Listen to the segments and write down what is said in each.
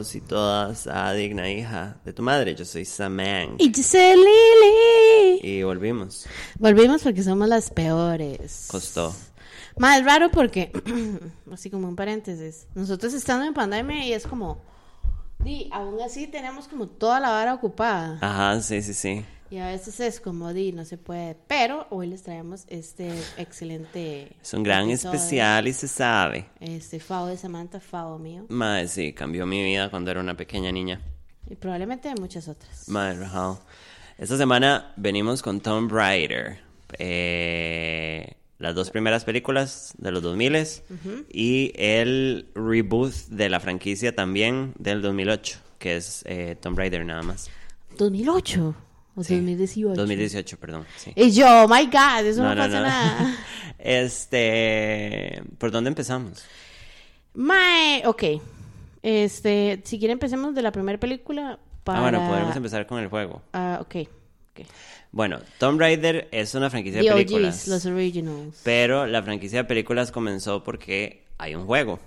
Todos y todas a Digna Hija de tu Madre. Yo soy Samang. Y yo soy Lili. Y volvimos. Volvimos porque somos las peores. Costó. Más raro porque, así como un paréntesis, nosotros estando en pandemia y es como, di, aún así tenemos como toda la vara ocupada. Ajá, sí, sí, sí. Y a veces es como, di, no se puede. Pero hoy les traemos este excelente. Es un gran episodio. especial y se sabe. Este Fao de Samantha, Fao mío. Madre, sí, cambió mi vida cuando era una pequeña niña. Y probablemente de muchas otras. Madre, Rahal. Esta semana venimos con Tomb Raider. Eh, las dos primeras películas de los 2000 y el reboot de la franquicia también del 2008, que es eh, Tomb Raider nada más. 2008 o Sí, 2018. 2018, perdón. Sí. Y yo, oh my God, eso no, No, pasa no. nada. Este, ¿por dónde empezamos? Mae, ok. Este, si quieren empecemos de la primera película para... Ah, bueno, podemos empezar con el juego. Ah, ok, ok. Bueno, Tomb Raider es una franquicia de The películas. OGs, los originals. Pero la franquicia de películas comenzó porque hay un juego.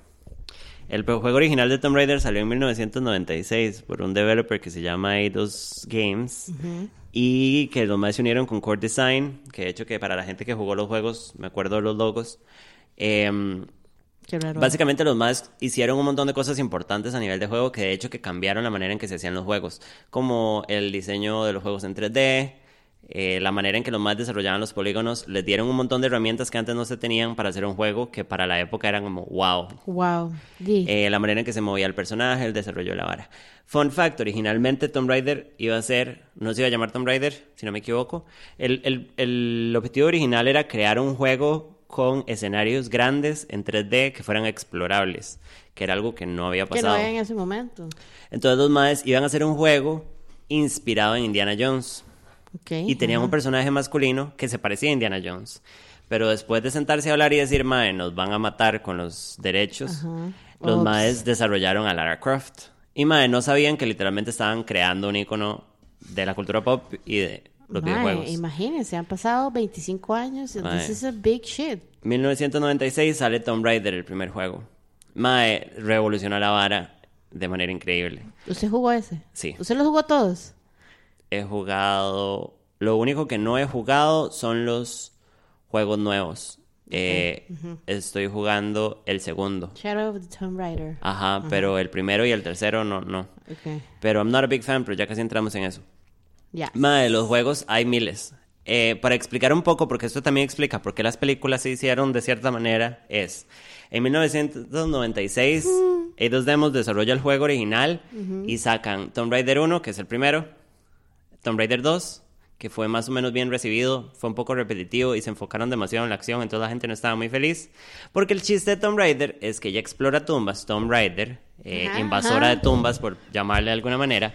El juego original de Tomb Raider salió en 1996 por un developer que se llama Eidos Games y que los más se unieron con Core Design, que de hecho que para la gente que jugó los juegos, me acuerdo de los logos, em, Qué raro. Básicamente los más hicieron un montón de cosas importantes a nivel de juego que de hecho que cambiaron la manera en que se hacían los juegos, como el diseño de los juegos en 3D, eh, la manera en que los más desarrollaban los polígonos, les dieron un montón de herramientas que antes no se tenían para hacer un juego que para la época eran como wow. Wow. Eh, la manera en que se movía el personaje, el desarrollo de la vara. Fun fact, originalmente Tomb Raider iba a ser, no se iba a llamar Tomb Raider, si no me equivoco. El, el- el objetivo original era crear un juego con escenarios grandes en 3D que fueran explorables, que era algo que no había que no pasado. había en ese momento. Entonces los maes iban a hacer un juego inspirado en Indiana Jones Ok. y tenían un personaje masculino que se parecía a Indiana Jones. Pero después de sentarse a hablar y decir, mae, nos van a matar con los derechos, los Ops. maes desarrollaron a Lara Croft. Y mae, no sabían que literalmente estaban creando un icono de la cultura pop y de los Mae, videojuegos. Imagínense, han pasado 25 años. Mae. This is a big shit. 1996 sale Tomb Raider, el primer juego. Mae, revolucionó la vara de manera increíble. ¿Usted jugó ese? Sí. ¿Usted los jugó todos? He jugado... Lo único que no he jugado son los juegos nuevos. Eh, Estoy jugando el segundo. Shadow of the Tomb Raider. Ajá, pero el primero y el tercero no, no. Ok. Pero I'm not a big fan, pero ya casi entramos en eso. Ya. Mae, los juegos hay miles. Eh, para explicar un poco, porque esto también explica por qué las películas se hicieron de cierta manera, es en 1996, Eidos Demos desarrolla el juego original y sacan Tomb Raider 1, que es el primero, Tomb Raider 2, que fue más o menos bien recibido, fue un poco repetitivo y se enfocaron demasiado en la acción, entonces la gente no estaba muy feliz, porque el chiste de Tomb Raider es que ella explora tumbas, Tomb Raider, eh, Ajá, invasora ajá. de tumbas, por llamarle de alguna manera.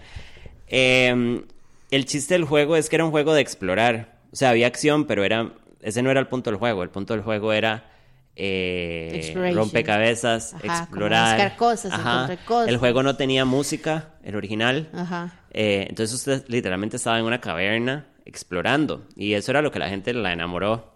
Eh, el chiste del juego es que era un juego de explorar. O sea, había acción, pero era ese no era el punto del juego. El punto del juego era eh, rompecabezas, Ajá, explorar. buscar cosas, encontrar cosas. El juego no tenía música, el original. Ajá. Eh, entonces usted literalmente estaba en una caverna explorando. Y eso era lo que la gente la enamoró.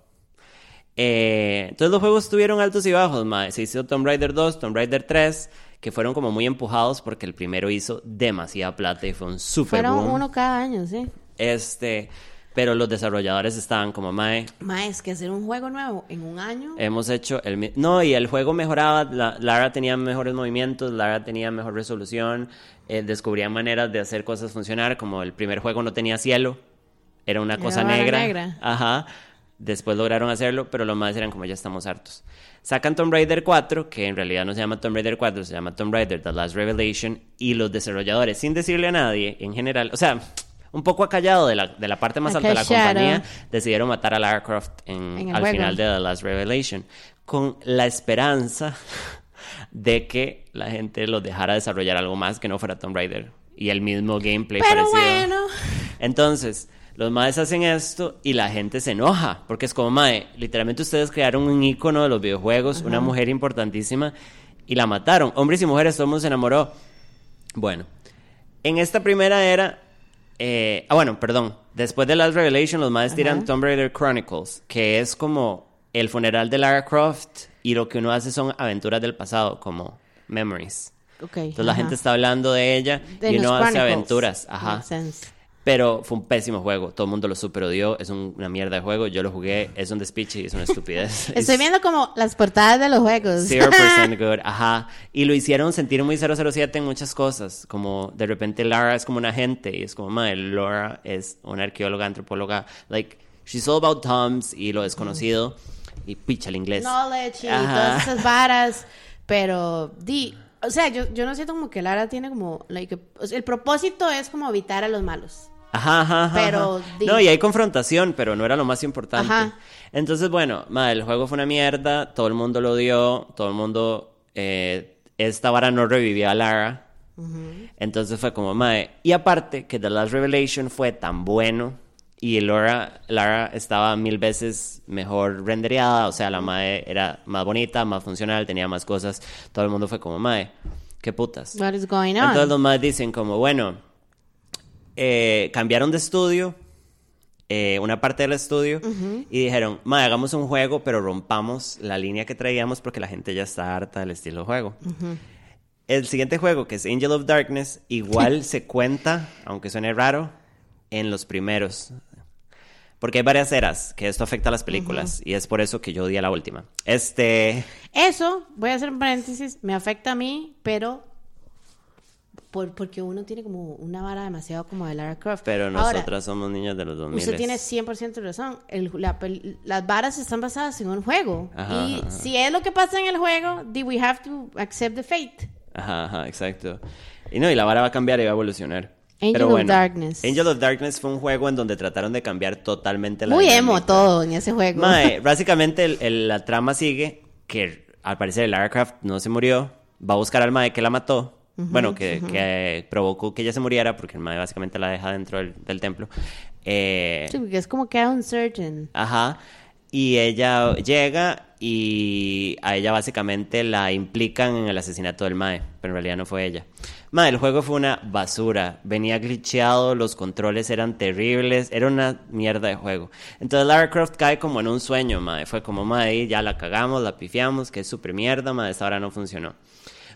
Eh, entonces los juegos tuvieron altos y bajos. Se hizo Tomb Raider 2, Tomb Raider 3, que fueron como muy empujados porque el primero hizo demasiada plata y fue un super Fueron boom. uno cada año, sí. Este, pero los desarrolladores estaban como, mae, Ma, es que hacer un juego nuevo en un año. hemos hecho el... mi-". No, y el juego mejoraba, la- Lara tenía mejores movimientos, Lara tenía mejor resolución, eh, descubrían maneras de hacer cosas funcionar, como el primer juego no tenía cielo, era una Era cosa negra. negra. Ajá. Después lograron hacerlo, pero los más eran como ya estamos hartos. Sacan Tomb Raider 4, que en realidad no se llama Tomb Raider 4, se llama Tomb Raider The Last Revelation, y los desarrolladores, sin decirle a nadie, en general, o sea, un poco acallado de la, de la parte más alta de la compañía, decidieron matar a Lara Croft en, En el al juego. final de The Last Revelation, con la esperanza de que la gente los dejara desarrollar algo más que no fuera Tomb Raider y el mismo gameplay Pero parecido. bueno. Entonces, los maes hacen esto y la gente se enoja, porque es como, mae, literalmente ustedes crearon un icono de los videojuegos, una mujer importantísima, y la mataron. Hombres y mujeres, todo el mundo se enamoró. Bueno, en esta primera era, eh, ah, bueno, perdón, después de Last Revelation, los maes tiran. Tomb Raider Chronicles, que es como el funeral de Lara Croft, y lo que uno hace son aventuras del pasado, como memories. Ok, Entonces la gente está hablando de ella De y uno hace aventuras. Ajá. Pero fue un pésimo juego. Todo el mundo lo super odió. Es un- una mierda de juego. Yo lo jugué. Es un despiche y es una estupidez. Estoy Es viendo como las portadas de los juegos. 0% good. Ajá. Y lo hicieron sentir muy 007 en muchas cosas. Como de repente Lara es como una agente. Y es como, madre, Laura es una arqueóloga, antropóloga. Like, she's all about Toms y lo desconocido. Y picha el inglés. knowledge y Ajá. todas esas varas, pero di, o sea, yo, yo no siento como que Lara tiene como, like, el propósito es como evitar a los malos. Ajá, ajá, ajá, Pero No, y hay confrontación, pero no era lo más importante. Ajá. Entonces, bueno, madre, el juego fue una mierda, todo el mundo lo odió, todo el mundo... eh, esta vara no revivía a Lara. Entonces fue como, madre... Y aparte, que The Last Revelation fue tan bueno y Laura, Lara estaba mil veces mejor rendereada, o sea, la madre era más bonita, más funcional, tenía más cosas. Todo el mundo fue como, madre, qué putas. What is going on? Entonces los más dicen como, bueno, eh, cambiaron de estudio, eh, una parte del estudio, y dijeron, "Mae, hagamos un juego, pero rompamos la línea que traíamos porque la gente ya está harta del estilo juego. El siguiente juego, que es Angel of Darkness, igual se cuenta, aunque suene raro, en los primeros. Porque hay varias eras que esto afecta a las películas, y es por eso que yo odié la última. Este... Eso, voy a hacer un paréntesis, me afecta a mí, pero por, porque uno tiene como una vara demasiado como de Lara Croft. Pero Ahora, nosotras somos niños de los 2000. Usted tiene 100% razón. El- la las varas están basadas en un juego. Ajá, y ajá, si es lo que pasa en el juego, we have to accept the fate. Ajá, ajá, exacto. Y no, y la vara va a cambiar y va a evolucionar. Angel Pero of bueno, Darkness. Angel of Darkness fue un juego en donde trataron de cambiar totalmente la Muy dinámica. emo todo en ese juego. Mae, básicamente el- el- la trama sigue que al parecer Lara Croft no se murió, va a buscar al Mae que la mató, bueno, que, que provocó que ella se muriera porque el Mae básicamente la deja dentro del, del templo. Eh, Sí, porque es como que era un surgeon. Ajá. Y ella llega y a ella básicamente la implican en el asesinato del Mae, pero en realidad no fue ella. Mae, el juego fue una basura. Venía glitcheado, los controles eran terribles, era una mierda de juego. Entonces Lara Croft cae como en un sueño, Mae. Fue como, Mae, ya la cagamos, la pifiamos, que es súper mierda, Mae, esta hora no funcionó.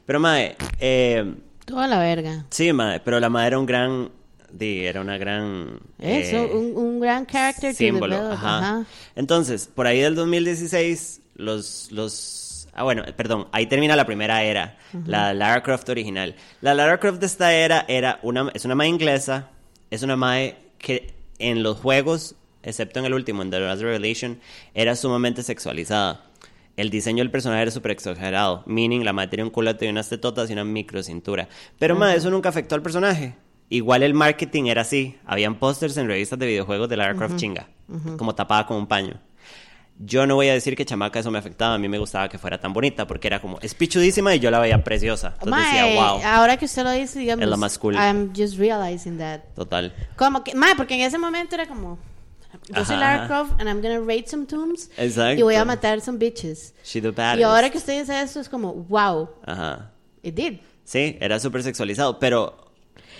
Pero Mae, eh, Toda la verga. sí, Mae, pero la Mae era un gran... era una gran... Eso, eh, un, un gran character símbolo. Ajá. ajá. Entonces, por ahí del 2016, los, los... Ah, bueno, perdón, ahí termina la primera era, la Lara Croft original. La Lara Croft de esta era era una, es una mae inglesa, es una mae que en los juegos, excepto en el último, en The Last Revelation, era sumamente sexualizada. El diseño del personaje era súper exagerado, meaning la mae tenía un culote y unas tetotas y una micro cintura. Pero mae, eso nunca afectó al personaje. Igual el marketing era así. Habían pósters en revistas de videojuegos de Lara Croft chinga, como tapada con un paño. Yo no voy a decir que chamaca eso me afectaba, a mí me gustaba que fuera tan bonita, porque era como, es pichudísima y yo la veía preciosa. Entonces decía, wow, ahora que usted lo dice, digamos, Es la más cool. I'm just realizing that. total. Como que, mae, porque en ese momento era como, yo soy Lara. Croft and I'm gonna raid some tombs Exacto. y voy a matar some bitches. She the baddest. Y ahora que usted dice esto es como, wow, Ajá. it did. Sí, era súper sexualizado, pero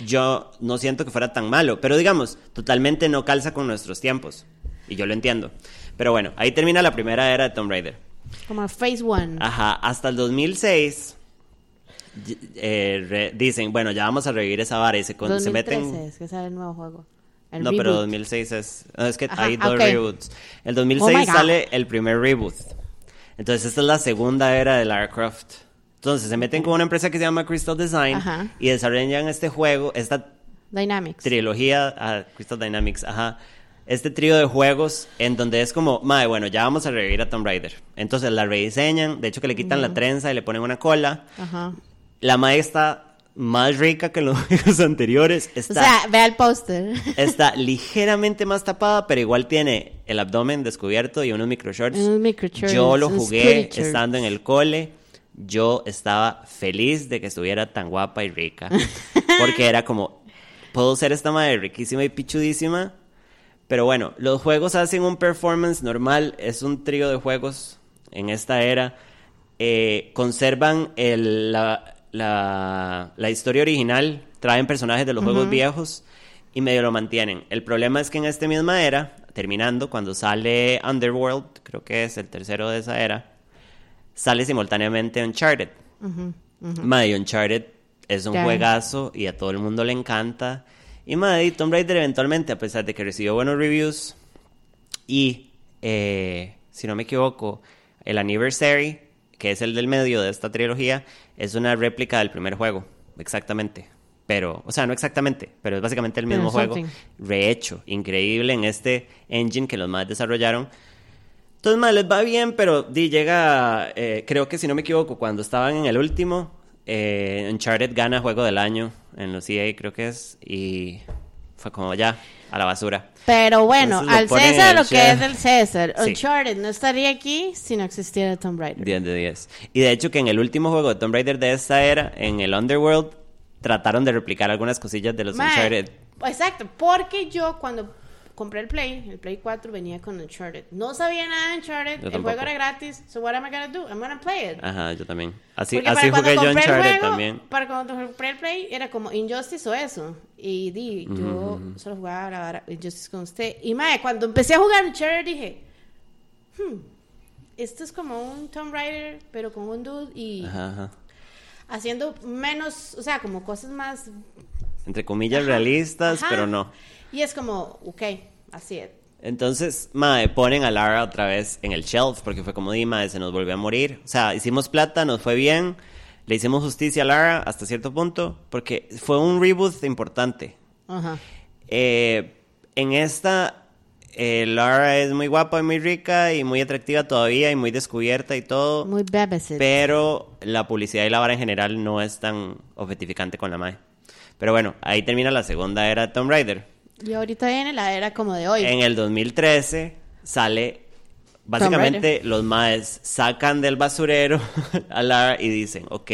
yo no siento que fuera tan malo. Pero digamos, totalmente no calza con nuestros tiempos. Y yo lo entiendo. Pero bueno, ahí termina la primera era de Tomb Raider. Como phase one. Ajá, hasta el 2006 y- eh, re- dicen, bueno, ya vamos a revivir esa vara y se, con- se 2013 meten... es que sale el nuevo juego. El No, pero reboot. 2006 es... no, es que Ajá, hay dos reboots. El Oh 2006 my God. sale el primer reboot. Entonces esta es la segunda era de Lara Croft. Entonces se meten con una empresa que se llama Crystal Design Ajá. y desarrollan este juego, esta Dynamics. trilogía, ah, Crystal Dynamics, ajá. Este trío de juegos en donde es como, madre, bueno, ya vamos a revivir a Tomb Raider. Entonces la rediseñan, de hecho que le quitan la trenza y le ponen una cola. Ajá. La madre está más rica que en los juegos anteriores. O Está, sea, vea el póster. está ligeramente más tapada, pero igual tiene el abdomen descubierto y unos microshorts. Unos microshorts, Yo lo jugué estando en el cole. Yo estaba feliz de que estuviera tan guapa y rica. Porque era como, puedo ser esta madre riquísima y pichudísima. Pero bueno, los juegos hacen un performance normal. Es un trío de juegos en esta era. Eh, conservan el- la, la- la historia original. Traen personajes de los juegos viejos y medio lo mantienen. El problema es que en esta misma era, terminando, cuando sale Underworld, creo que es el tercero de esa era, sale simultáneamente Uncharted. Mae, Uncharted Es un juegazo y a todo el mundo le encanta. Y madre, Tomb Raider eventualmente, a pesar de que recibió buenos reviews y, eh, si no me equivoco, el Anniversary, que es el del medio de esta trilogía, es una réplica del primer juego, exactamente. Pero, o sea, no exactamente, pero es básicamente el mismo juego, rehecho, increíble en este engine que los más desarrollaron. Entonces, más les va bien, pero di, llega, eh, creo que si no me equivoco, cuando estaban en el último, eh, Uncharted gana Juego del Año en los EA, creo que es, y fue como ya, a la basura. Pero bueno, al César lo que es del César. Sí. Uncharted no estaría aquí si no existiera Tomb Raider. 10 de 10. Y de hecho que en el último juego de Tomb Raider de esta era, en el Underworld, trataron de replicar algunas cosillas de los Mae, Uncharted. Exacto, porque yo cuando compré el Play, el Play 4 venía con Uncharted. No sabía nada de Uncharted, el juego era gratis. So what am I gonna do? I'm gonna play it. Ajá, yo también. Así, Porque así jugué yo Uncharted juego, también. Para cuando compré el Play era como Injustice o eso. Y di, yo solo jugaba la vara Injustice con usted. Y mae, cuando empecé a jugar Uncharted dije, hmm, esto es como un Tomb Raider, pero con un dude y Ajá, ajá. haciendo menos, o sea, como cosas más Entre comillas realistas, Ajá. pero no. Y es como, ok, así es. Entonces, mae, ponen a Lara otra vez en el shelf, porque fue como di, mae, se nos volvió a morir. O sea, hicimos plata, nos fue bien, le hicimos justicia a Lara hasta cierto punto, porque fue un reboot importante. Ajá. Eh, en esta, eh, Lara es muy guapa y muy rica y muy atractiva todavía y muy descubierta y todo. Muy babysit. Pero la publicidad y la vara en general no es tan objetificante con la mae. Pero bueno, ahí termina la segunda era de Tomb Raider. Y ahorita viene la era como de hoy. En el 2013 sale, básicamente los maes sacan del basurero a Lara y dicen, ok,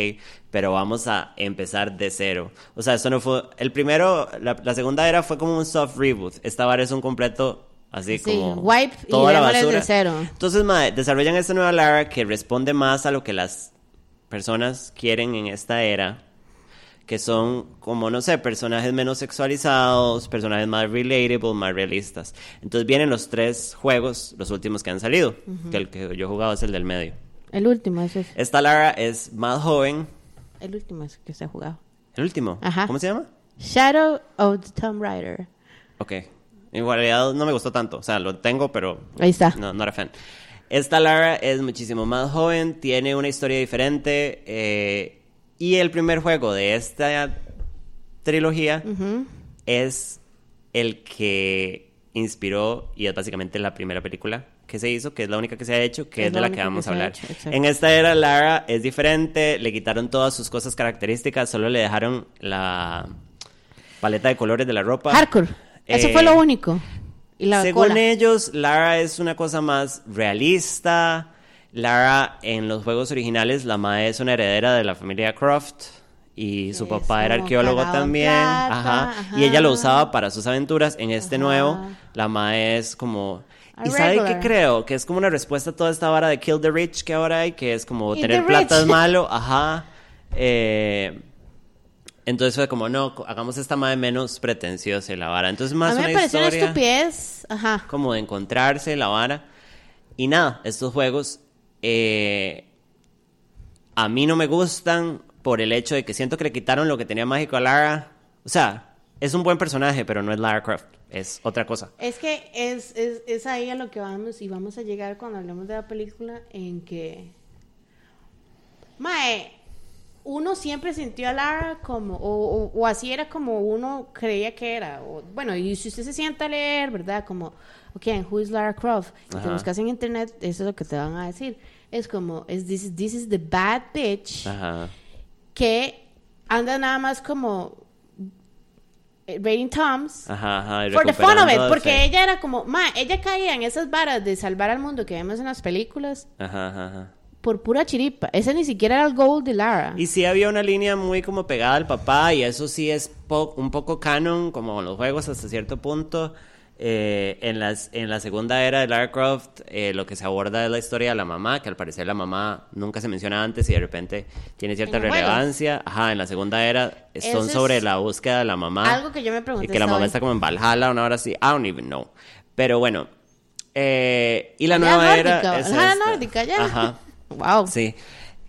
pero vamos a empezar de cero. O sea, eso no fue, el primero, la, la segunda era fue como un soft reboot. Esta vara es un completo, así Sí, como... wipe y toda la démosle basura. de cero. Entonces, mae, desarrollan esta nueva Lara que responde más a lo que las personas quieren en esta era que son como, no sé, personajes menos sexualizados, personajes más relatable, más realistas. Entonces vienen los tres juegos, los últimos que han salido, que el que yo he jugado es el del medio. El último, ese es. Esta Lara es más joven. El último es que se ha jugado. ¿El último? Ajá. ¿Cómo se llama? Shadow of the Tomb Raider. Ok. En realidad no me gustó tanto. O sea, lo tengo, pero Ahí está. no, no era fan. Esta Lara es muchísimo más joven, tiene una historia diferente. eh, y el primer juego de esta trilogía es el que inspiró y es básicamente la primera película que se hizo, que es la única que se ha hecho, que Es es, de la que vamos a ha hablar. hecho, en esta era Lara es diferente, le quitaron todas sus cosas características, solo le dejaron la paleta de colores de la ropa. Hardcore. Eso Eh, fue lo único. Y la Según cola. ellos, Lara es una cosa más realista. Lara, en los juegos originales, la madre es una heredera de la familia Croft. Y su papá era arqueólogo también. plata, ajá. ajá. Y ella lo usaba para sus aventuras. En este Ajá. nuevo, la madre es como. A ¿Y sabe qué creo? Que es como una respuesta a toda esta vara de Kill the Rich que ahora hay, que es como tener plata es malo. Ajá. Eh, entonces fue como, no, hagamos esta madre menos pretenciosa y la vara. Entonces, más a mí una me pareció una estupidez. Ajá. como de encontrarse la vara. Y nada, estos juegos eh, a mí no me gustan por el hecho de que siento que le quitaron lo que tenía mágico a Lara. O sea, es un buen personaje, pero no es Lara Croft, es otra cosa. Es que es, es, es ahí a lo que vamos y vamos a llegar cuando hablemos de la película en que... Mae, uno siempre sintió a Lara como, o, o- o así era como uno creía que era. O, bueno, y si usted se sienta a leer, ¿verdad? Como, ok, who is Lara Croft? Y te buscas en internet, eso es lo que te van a decir. Es como, es, this, is- this is the bad bitch Ajá. que anda nada más como eh, rating toms. Ajá, For the fun of it, porque ella era como, ma, ella caía en esas varas de salvar al mundo que vemos en las películas Ajá, por pura chiripa. Ese ni siquiera era el goal de Lara. Y sí había una línea muy como pegada al papá y eso sí es po- un poco canon, como los juegos hasta cierto punto. Eh, en, las, en la segunda era de Lara Croft eh, lo que se aborda es la historia de la mamá, que al parecer la mamá nunca se menciona antes y de repente tiene cierta juegos. relevancia. Ajá, en la segunda era son sobre la búsqueda de la mamá. Algo que yo me pregunté Y que la mamá hoy. está como en Valhalla, una hora así. I don't even know. Pero bueno. eh, y la nueva nórdica, era. es esta. nórdica, ya. Ajá. Wow. Sí.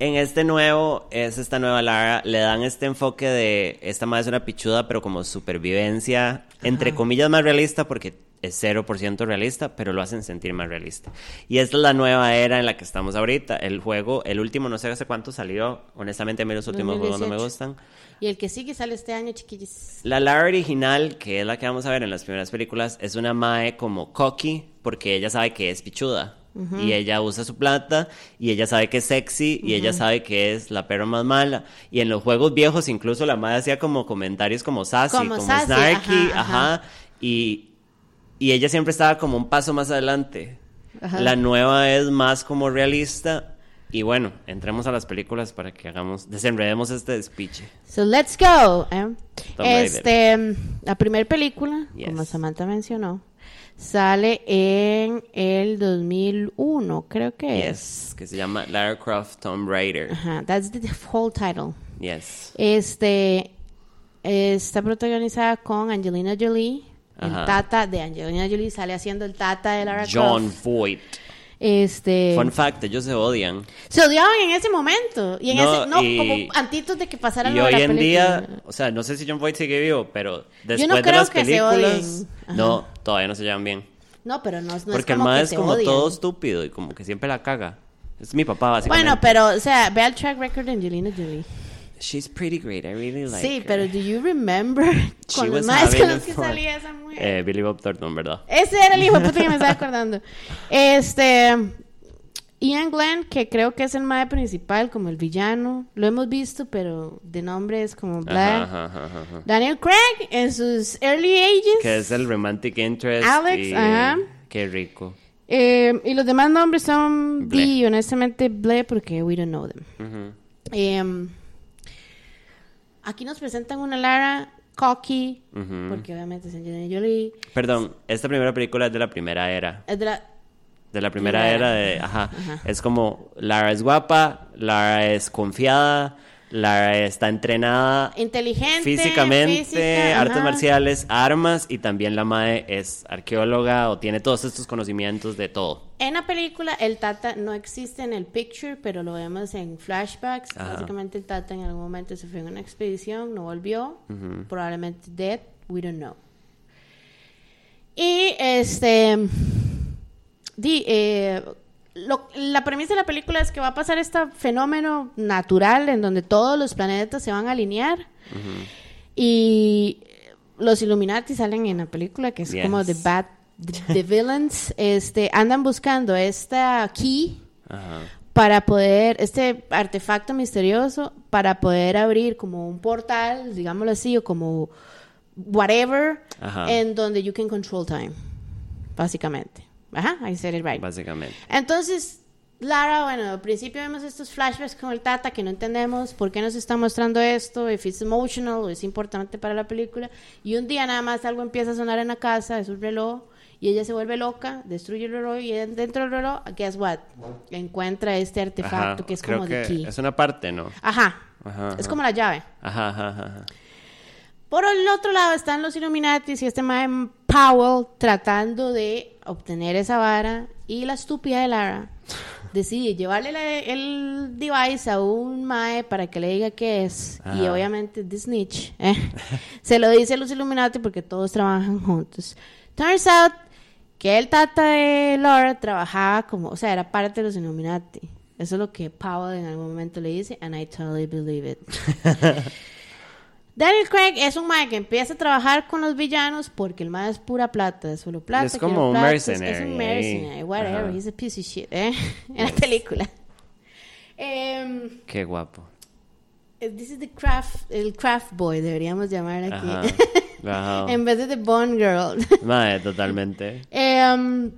En este nuevo, es esta nueva Lara, le dan este enfoque de esta madre es una pichuda, pero como supervivencia, entre comillas más realista, porque es 0% realista, pero lo hacen sentir más realista. Y esta es la nueva era en la que estamos ahorita. El juego, el último, no sé hace cuánto salió. Honestamente, a mí los últimos juegos no me 2018. gustan. Y el que sigue sale este año, chiquillos. La Lara original, que es la que vamos a ver en las primeras películas, es una Mae como cocky, porque ella sabe que es pichuda. Y ella usa su plata, y ella sabe que es sexy, y ella sabe que es la perra más mala. Y en los juegos viejos, incluso la Mae hacía como comentarios como sassy, Como como, sassy, snarky, ajá, ajá. ajá. Y, y ella siempre estaba como un paso más adelante. Ajá. La nueva es más como realista. Y bueno, entremos a las películas para que hagamos, desenredemos este despiche. So let's go. ¿eh? Este, la primera película, Yes. como Samantha mencionó, sale en el 2001, creo que es. Yes, que se llama Lara Croft Tomb Raider. Ajá, that's the whole title. Yes. Este está protagonizada con Angelina Jolie. El tata de Angelina Jolie sale haciendo el tata de Lara John Croft. Voight. Este Fun fact, ellos se odian. se odiaban en ese momento y en No, ese no y- como antitos de que pasara Y lo de hoy la en película. día, o sea, no sé si John Voight sigue vivo, pero después no de creo las que se películas, odien. Ajá. no, todavía no se llevan bien. No, pero no, no Porque es el como mae que es se como todo estúpido y como que siempre la caga. Es mi papá, básicamente. Bueno, pero, o sea, ve al track record de Angelina Jolie. She's pretty great, I really like sí, her. pero do you remember con los más con los que fun. salía esa mujer? Eh, Billy Bob Thornton, ¿verdad? Ese era el hijo puta que me estaba acordando. Este. Ian Glenn, que creo que es el mae principal, como el villano. Lo hemos visto, pero de nombre es como Black. Ajá, ajá, ajá. Daniel Craig, en sus early ages. Que es el romantic interest. Alex, y, ajá. Qué rico. Eh, y los demás nombres son Ble. D, honestamente, Ble, porque we don't know them. Ujú. Em, aquí nos presentan una Lara cocky, Ujú. porque obviamente es Angelina Jolie. Perdón, esta primera película es de la primera era. Es de la- De la primera Primera era era. de. Ajá. Ajá. Es como Lara es guapa, Lara es confiada, Lara está entrenada inteligente, físicamente, física, artes ajá. marciales, armas y también la Mae es arqueóloga o tiene todos estos conocimientos de todo. En la película, el Tata no existe en el picture, pero lo vemos en flashbacks. Ajá. Básicamente, el Tata en algún momento se fue en una expedición, no volvió. Probablemente dead, we don't know. Y este. Di, eh, lo- la premisa de la película es que va a pasar este fenómeno natural en donde todos los planetas se van a alinear. Y los Illuminati salen en la película, que es Yes. como The Bad, The, the Villains, este, andan buscando esta key Ajá. para poder, este artefacto misterioso, para poder abrir como un portal, digámoslo así, o como whatever, Ajá. en donde you can control time, básicamente. Ajá, I said it right. Básicamente. Entonces, Lara, bueno, al principio vemos estos flashbacks con el Tata que no entendemos por qué nos está mostrando esto, if it's emotional o es importante para la película. Y un día nada más algo empieza a sonar en la casa, es un reloj, y ella se vuelve loca, destruye el reloj y dentro del reloj, guess what? Encuentra este artefacto Ajá. que es Creo como de que key. Es una parte, ¿no? Ajá. Ajá, Es como la llave. Ajá, ajá, ajá, ajá. Por el otro lado están los Illuminatis y este Mae Powell tratando de obtener esa vara y la estúpida de Lara decide llevarle la- el device a un Mae para que le diga qué es y obviamente The Snitch ¿eh? se lo dice a los Illuminati porque todos trabajan juntos. Turns out que el tata de Laura trabajaba como, o sea, era parte de los Illuminati. Eso es lo que Powell en algún momento le dice and I totally believe it. Daniel Craig es un mae que empieza a trabajar con los villanos porque el mae es pura plata, es solo plata. Es como un plata, es- un ahí. mercenary, whatever, he's a piece of shit, ¿eh? En la película. Em, Qué guapo. this is the craft, el craft boy, deberíamos llamar aquí. Ajá. En vez de the Bond Girl. Mae, totalmente. Em,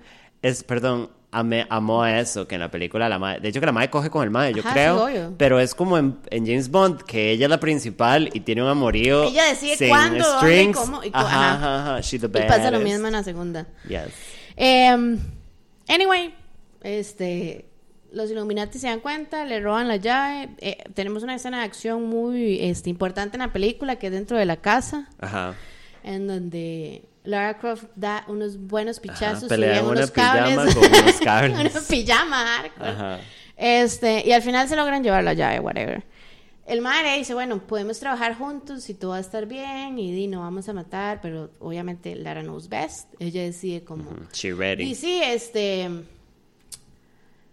Es, perdón, ame, amó a eso, que en la película la mae, de hecho que la mae coge con el mae, yo Ajá, creo, sí, pero es como en, en James Bond, que ella es la principal y tiene un amorío Ella decide sin cuándo, dónde, strings. cómo y ajá, ajá. she the y pasa lo mismo en la segunda. Yes. Em, anyway, este, los Illuminati se dan cuenta, le roban la llave. eh, tenemos una escena de acción muy este, importante en la película que es dentro de la casa, Ajá. en donde Lara Croft da unos buenos pichazos, pelea subiendo en una cables, pijama con unos cables. una pijama hardcore. Ajá. Este, y al final se logran llevar la llave, whatever. El madre dice, bueno, podemos trabajar juntos y todo va a estar bien y di, no vamos a matar, pero obviamente Lara knows best. Ella decide como... She ready. Y sí, este...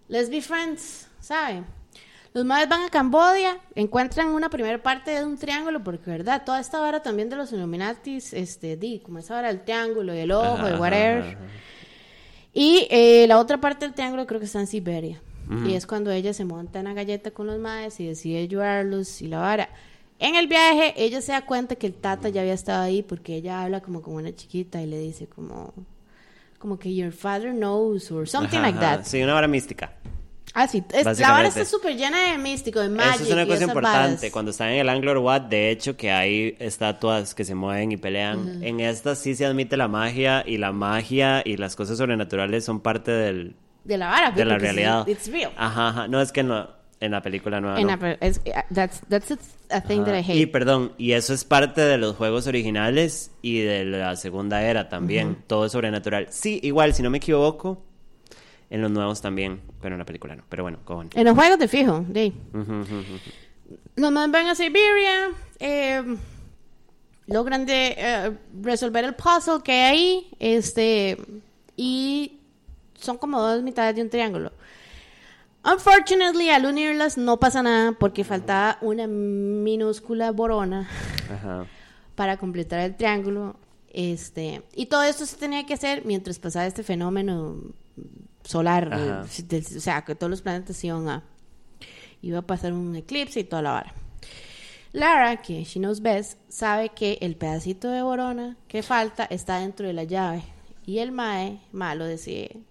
Let's be friends, ¿sabe? Los madres van a Cambodia, encuentran una primera parte de un triángulo, porque, ¿verdad? Toda esta vara también de los Illuminatis, este, di, como esa vara del triángulo y el ojo ajá, whatever. ajá. Y eh, la otra parte del triángulo creo que está en Siberia. Y es cuando ella se monta en la galleta con los madres y decide ayudarlos y la vara. En el viaje, ella se da cuenta que el tata ya había estado ahí porque ella habla como con una chiquita y le dice como, como que your father knows or something Ajá, like ajá. that. Sí, una vara mística. Ah, sí. Es- la vara está súper llena de místico, de magic. Eso es una cosa importante. varas. Cuando están en el Anglo Wat, de hecho, que hay estatuas que se mueven y pelean. En estas sí se admite la magia y la magia y las cosas sobrenaturales son parte del, De la vara. de la realidad. It's real. Ajá, ajá. No es que no, en la película nueva En no. la- es- that's, that's a thing that I hate. Y perdón, y eso es parte de los juegos originales y de la segunda era también. Todo es sobrenatural. Sí, igual, si no me equivoco, en los nuevos también, pero en la película no. Pero bueno, cojones. En los juegos de fijo, ujú. Los más van a Siberia, eh, logran de, eh, resolver el puzzle que hay ahí, este, y son como dos mitades de un triángulo. Unfortunately, al unirlas no pasa nada porque faltaba una minúscula borona Ajá. para completar el triángulo. Este, y todo esto se tenía que hacer mientras pasaba este fenómeno solar, Ajá. eh, o sea, que todos los planetas iban a iba a pasar un eclipse y toda la vara. Lara, que she knows best, sabe que el pedacito de borona que falta está dentro de la llave y el mae malo decide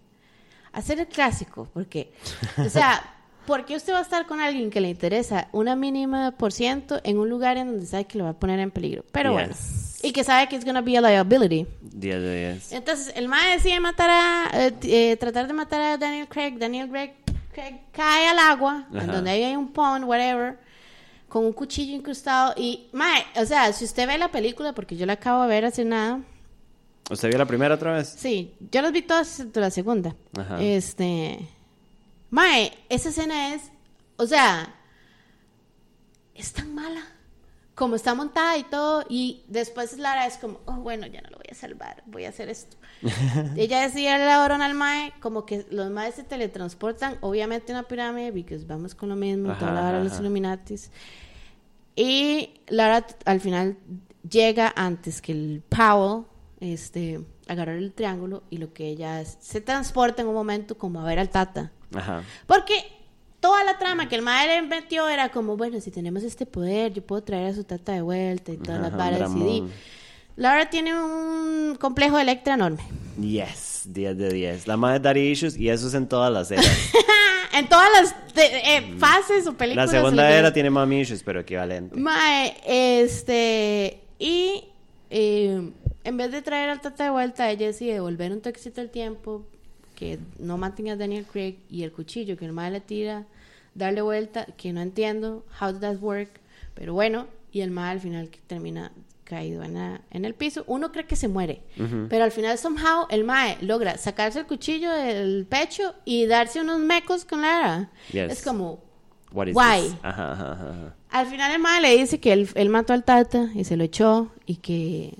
hacer el clásico, porque, o sea, ¿por qué usted va a estar con alguien que le interesa una mínima por ciento en un lugar en donde sabe que lo va a poner en peligro? Pero bueno. Y que sabe que es gonna be a liability. 10 de 10. Entonces, el mae decide matar a, eh, eh, tratar de matar a Daniel Craig. Daniel Craig, Craig cae al agua, en donde ahí hay un pond, whatever, con un cuchillo incrustado. Y, mae, o sea, si usted ve la película, porque yo la acabo de ver hace nada, ¿Usted vio la primera otra vez? Sí, yo los vi todas excepto la segunda. Ajá. Este. Mae, esa escena es. O sea. Es tan mala. Como está montada y todo. Y después Lara es como, oh, bueno, ya no lo voy a salvar. Voy a hacer esto. Ella decía la varón al Mae. Como que los Maes se teletransportan. Obviamente en una pirámide. Porque vamos con lo mismo. Ajá, toda la de los. Illuminatis. Y Lara al final llega antes que el Powell este, agarrar el triángulo y lo que ella es- se transporta en un momento como a ver al Tata. Ajá. Porque toda la trama que el madre le metió era como, bueno, si tenemos este poder, yo puedo traer a su Tata de vuelta y todas las varas. Y. Laura tiene un complejo de Electra enorme. Yes, 10 de 10. La madre Daddy Issues y eso es en todas las eras. en todas las de- eh, fases o películas. la segunda era tiene mami issues, pero equivalente. Mae, este. Y eh, en vez de traer al tata de vuelta, ella decide volver un toquecito al tiempo, que no maten a Daniel Craig y el cuchillo que el mae le tira, darle vuelta, que no entiendo how does that work, pero bueno, y el mae al final que termina caído en, la- en el piso. Uno cree que se muere, pero al final somehow el mae logra sacarse el cuchillo del pecho y darse unos mecos con Lara. Yes. Es como, What is Why? this? Ajá, ajá, ajá. al final el mae le dice que él, él mató al tata y se lo echó y que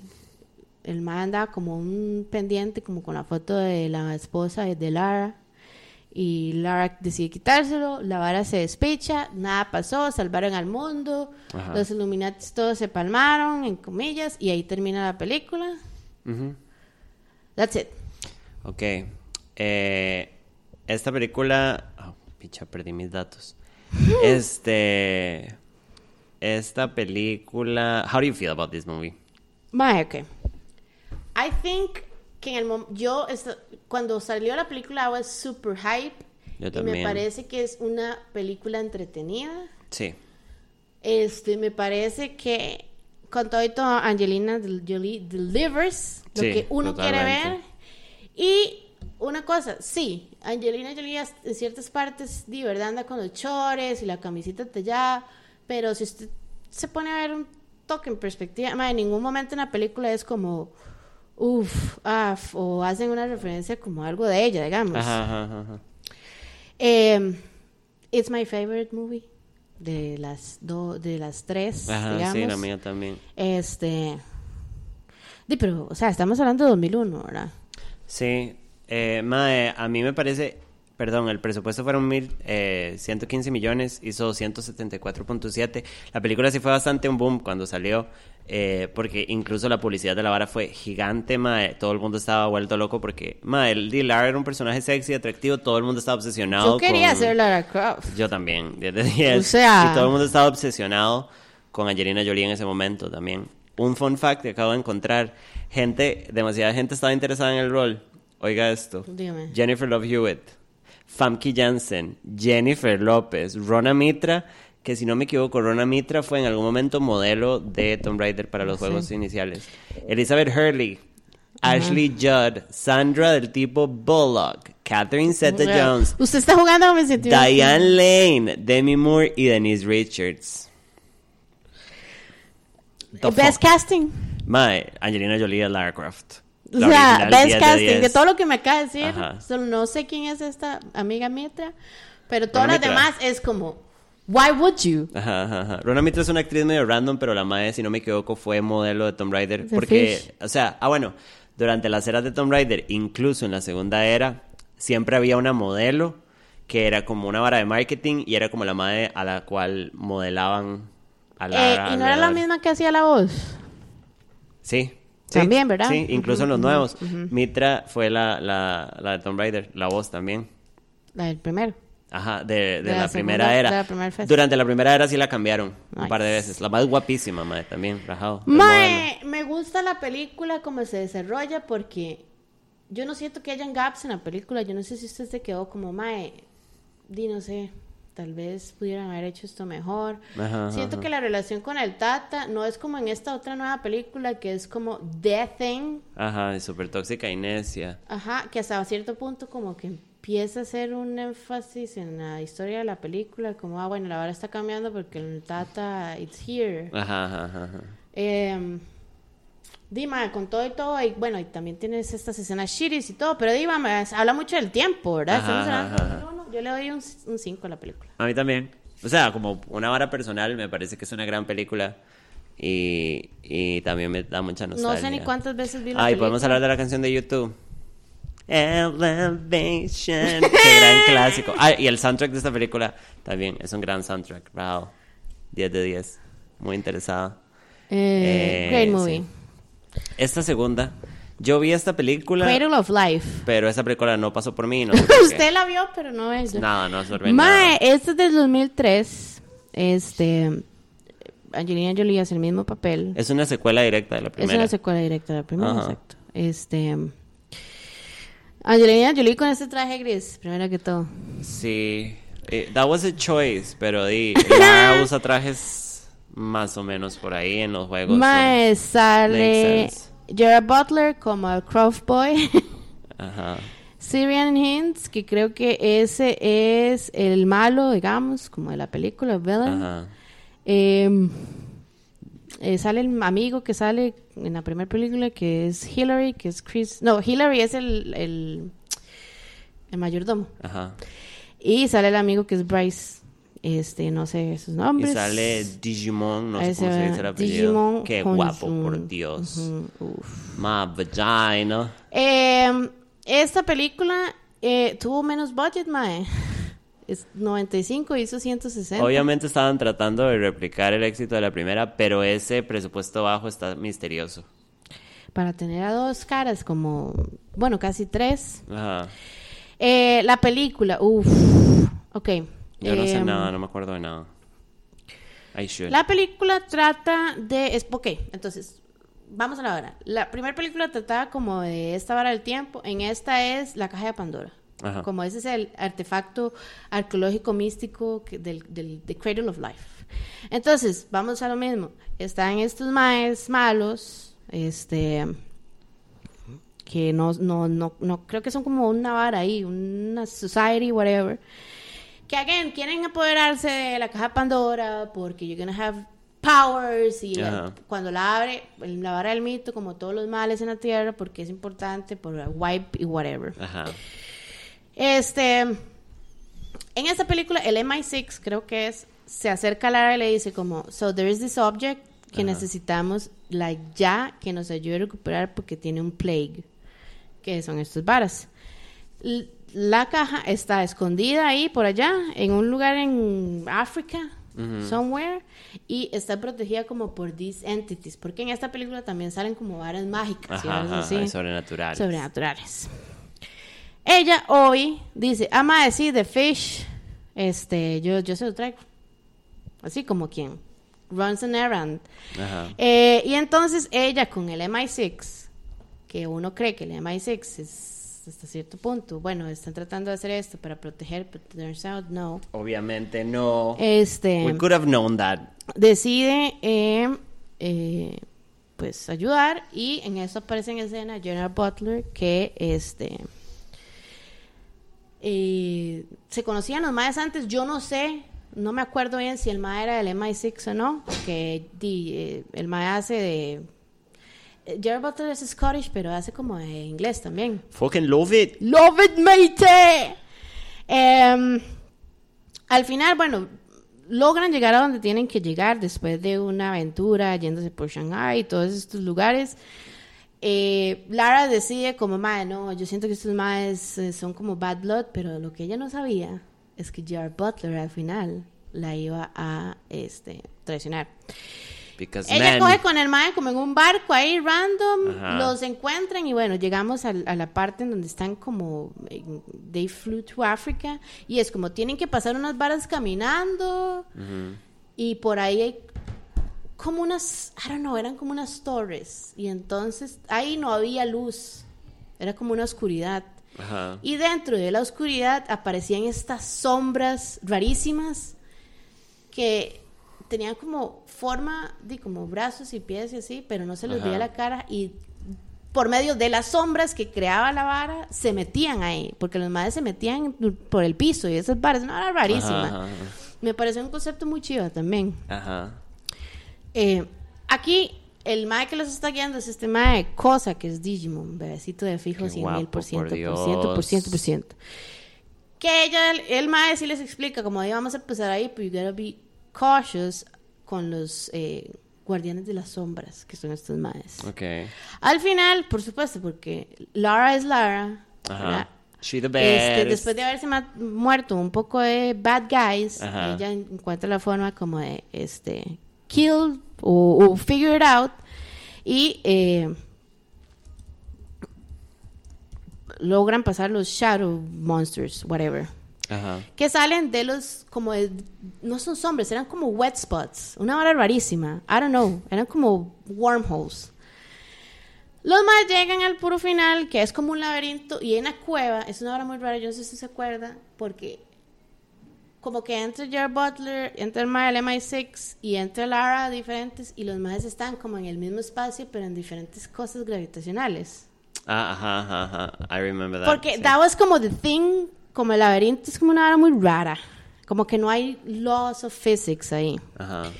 el mae andaba como un pendiente como con la foto de la esposa de Lara y Lara decide quitárselo, la vara se despecha, nada pasó, salvaron al mundo, Ajá. los Illuminatis todos se palmaron, en comillas, y ahí termina la película. That's it. Ok. Eh, esta película. Oh, picha, perdí mis datos. Este. Esta película. How do you feel about this movie? Mae, ok. I think que en el mom- yo cuando salió la película I was super hype Yo y me parece que es una película entretenida. Sí. Este, me parece que con todo y todo Angelina Jolie delivers lo Sí, que uno quiere ver. totalmente. Y una cosa, sí, Angelina Jolie en ciertas partes, de verdad anda con los chores y la camiseta tallada, pero si usted se pone a ver un toque en perspectiva, en ningún momento en la película es como, uff, af, o hacen una referencia como algo de ella, digamos. Ajá, ajá, ajá. Eh, It's my favorite movie. De las, do, de las tres, Ajá, digamos. sí, la mía también. Este. Di, pero, o sea, estamos hablando de 2001, ¿verdad? Sí, eh, mae, a mí me parece, perdón, el presupuesto fueron mil, eh, 115 millones, hizo 174.7. La película sí fue bastante un boom cuando salió, eh, porque incluso la publicidad de la vara fue gigante, mae, todo el mundo estaba vuelto loco porque, mae, el D. Lara era un personaje sexy, atractivo, todo el mundo estaba obsesionado Yo quería con- ser Lara Croft. Yo también, desde 10. O sea- Y todo el mundo estaba obsesionado con Angelina Jolie en ese momento también. Un fun fact que acabo de encontrar. Gente, demasiada gente estaba interesada en el rol. Oiga esto. Dime. Jennifer Love Hewitt, Famke Janssen, Jennifer López, Rona Mitra, que si no me equivoco, Rona Mitra fue en algún momento modelo de Tomb Raider para los Sí. juegos iniciales. Elizabeth Hurley, Ashley Judd, Sandra del tipo Bullock, Catherine Zeta-Jones, Usted está jugando a me sentí. Diane Lane, Demi Moore y Denise Richards. The Best casting. Mae, Angelina Jolie Lara Croft. O sea, best 10 de casting. De, 10. todo lo que me acaba de decir. Ajá. Solo no sé quién es esta amiga Mitra. Pero todas Rona las Mitra. demás es como. Why would you? Ajá, ajá, ajá. Rona Mitra es una actriz medio random, pero la mae, si no me equivoco, fue modelo de Tomb Raider. The Porque, Fish. o sea, ah, bueno, durante las eras de Tomb Raider, incluso en la segunda era, siempre había una modelo que era como una vara de marketing y era como la madre a la cual modelaban a la. Eh, y no era la misma que hacía la voz. Sí. Sí, También, ¿verdad? Sí, incluso en los nuevos. ujú. Mitra fue la, la, la de Tomb Raider, la voz también. La del primero. Ajá, de, de De la, la primera segunda- era. de la primera fase. Durante la primera era sí la cambiaron un Nice. par de veces. La más guapísima, madre, también, rajado. Mae, me gusta la película como se desarrolla porque yo no siento que hayan gaps en la película. Yo no sé si usted se quedó como, mae, di no sé, tal vez pudieran haber hecho esto mejor. Ajá, siento ajá. que la relación con el Tata no es como en esta otra nueva película que es como The Thing. Ajá, súper tóxica y necia. Ajá, que hasta cierto punto como que empieza a hacer un énfasis en la historia de la película, como, ah, bueno, la vara está cambiando porque el Tata, it's here. Ajá, ajá, ajá. Eh, Dima, con todo y todo, y bueno, y también tienes estas escenas shiris y todo, pero Dima, habla mucho del tiempo, ¿verdad? Ajá, ajá, uno, Yo le doy un 5 a la película. A mí también. O sea, como una vara personal, me parece que es una gran película. Y, y también me da mucha nostalgia. No sé ni cuántas veces vi la Ay, película. podemos hablar de la canción de YouTube. Elevation. Qué gran clásico. Ah, y el soundtrack de esta película también es un gran soundtrack. Wow. 10 de 10. Muy interesada. Eh, Eh, great movie. sí. Esta segunda, yo vi esta película, Cradle of Life. pero esa película no pasó por mí. No. Usted la vio, pero no es. Nada, no absorbé Mae, nada. este es del 2003. Este. Angelina Jolie hace el mismo papel. Es una secuela directa de la Es primera. una secuela directa de la primera, Ajá. exacto. Este. Angelina Jolie con este traje gris, primero que todo. Sí, eh, that was a choice, pero di, Lara usa trajes más o menos por ahí en los juegos. Mae, sale. Gerard Butler como el Croft Boy. Ajá. Syrian Hinds, que creo que ese es el malo, digamos, como de la película, villain. Ajá. Eh, eh, sale el amigo que sale en la primera película, que es Hillary, que es Chris. No, Hillary es el, el, el mayordomo. Ajá. Y sale el amigo que es Bryce. Este, no sé sus Y nombres. sale Digimon, no sé cómo se dice el apellido. Digimon Qué guapo, su- por Dios. Ujú, uf. My vagina. Eh, esta película eh, tuvo menos budget, mae. Es 95, hizo 160. Obviamente estaban tratando de replicar el éxito de la primera, pero ese presupuesto bajo está misterioso. Para tener a dos caras, como, bueno, casi tres. Ajá. Eh, la película, uff, ok. Yo no sé Em, nada, no me acuerdo de nada. I should. La película trata de... Es, ok, entonces, vamos a la hora. La primera película trataba como de esta vara del tiempo. En esta es la caja de Pandora. Ajá. Como ese es el artefacto arqueológico místico que- del, del the Cradle of Life. Entonces, vamos a lo mismo. Están estos maes malos, este que no, no, no, no creo que son como una vara ahí, una society, whatever. Que again, quieren apoderarse de la caja Pandora porque you're gonna have powers y la- cuando la abre, la vara del mito, como todos los males en la tierra, porque es importante por la wipe y whatever. Ajá. Este. En esta película, el MI6, creo que es, se acerca a Lara y le dice como, so there is this object que Ajá. necesitamos, like, ya, que nos ayude a recuperar porque tiene un plague, que son estos varas. La caja está escondida ahí, por allá, en un lugar en África, somewhere, y está protegida como por these entities, porque en esta película también salen como varas mágicas Ajá, ajá, así sobrenatural. sobrenaturales. Ella hoy dice, ama decir The Fish, este, yo, yo se lo traigo. Así como quien runs an errand. Ajá. Eh, y entonces ella con el MI6, que uno cree que el MI6 es hasta cierto punto, bueno, están tratando de hacer esto para proteger, pero turns out no. Obviamente no. Este, We could have known that. decide eh, eh, pues ayudar y en eso aparece en escena General Butler que este eh, se conocían los maes antes yo no sé no me acuerdo bien si el mae era del MI6 o no que di, el mae hace de General Butler es Scottish pero hace como de inglés también Fucking love it. Love it, mate. Em, al final, bueno, logran llegar a donde tienen que llegar después de una aventura yéndose por Shanghai y todos estos lugares. Eh, Lara decide como, madre, no, yo siento que estos madres eh, son como bad blood, pero lo que ella no sabía es que Gerard Butler al final la iba a este, traicionar. Because Ella men- coge con el mae como en un barco ahí random, Ajá. los encuentran y bueno, llegamos al- a, la parte en donde están como, they flew to Africa y es como tienen que pasar unas varas caminando Ujú. y por ahí hay como unas, I don't know, eran como unas torres y entonces ahí no había luz, era como una oscuridad. Ajá. Y dentro de la oscuridad aparecían estas sombras rarísimas que tenían como forma de como brazos y pies y así, pero no se les Ajá. veía la cara y por medio de las sombras que creaba la vara se metían ahí, porque los madres se metían por el piso y esas varas, no era rarísima. Ajá. Me pareció un concepto muy chido también. Ajá. Eh, aquí el mae que los está guiando es este mae Cosa, que es Digimon, bebecito de fijo, Qué 100 mil por ciento, por ciento, por ciento, por Dios. ciento. Que ella, el mae sí les explica, como "Oye, vamos a empezar ahí, pero you gotta be cautious con los eh, guardianes de las sombras, que son estos maes. Ok. Al final, por supuesto, porque Lara es Lara. Ajá. She the Este, después de haberse muerto un poco de bad guys, Ajá. ella encuentra la forma como de este kill o, o figure it out y eh, logran pasar los shadow monsters, whatever, Ajá. que salen de los como de- no son sombras, eran como wet spots, una hora rarísima, I don't know, eran como wormholes. Los más llegan al puro final, que es como un laberinto, y hay una cueva, es una hora muy rara, yo no sé si se acuerda, porque como que entra Jared Butler, entra el mae del MI6 y entra Lara diferentes, y los más están como en el mismo espacio, pero en diferentes cosas gravitacionales. Ah, ajá, ajá, ajá. I remember that. Porque sí. that was como the thing, como el laberinto es como una hora muy rara, como que no hay laws of physics ahí. Ajá.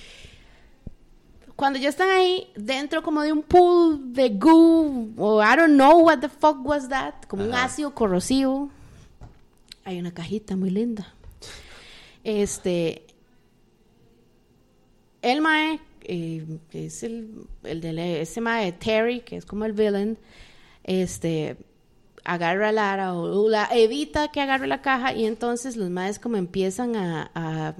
cuando ya están ahí dentro como de un pool de goo o I don't know what the fuck was that, como un ácido corrosivo, hay una cajita muy linda. Este, el mae, eh, es el, el de ese mae Terry, que es como el villain, este, agarra a Lara o, la evita que agarre la caja y entonces los maes como empiezan a- a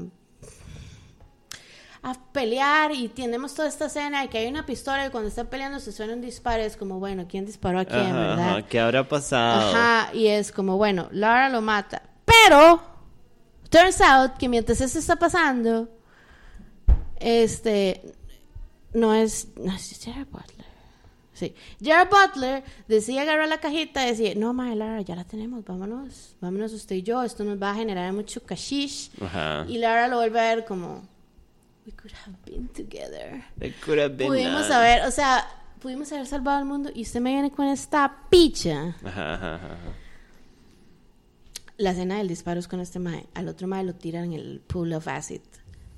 a pelear y tenemos toda esta escena y que hay una pistola y cuando están peleando se suena un disparo es como bueno quién disparó a quién Ajá, verdad ajá. ¿Qué habrá pasado? ajá y es como bueno Lara lo mata pero turns out que mientras eso está pasando este no es no es Butler sí Jared Butler decide agarrar la cajita y decir no madre Lara ya la tenemos vámonos vámonos usted y yo esto nos va a generar mucho cashish Ajá. y Lara lo vuelve a ver como we could have been together It could have been pudimos haber o sea pudimos haber salvado al mundo y usted me viene con esta picha Ajá, ajá, ajá. la escena del disparo es con este mae. Al otro mae lo tiran en el pool of acid.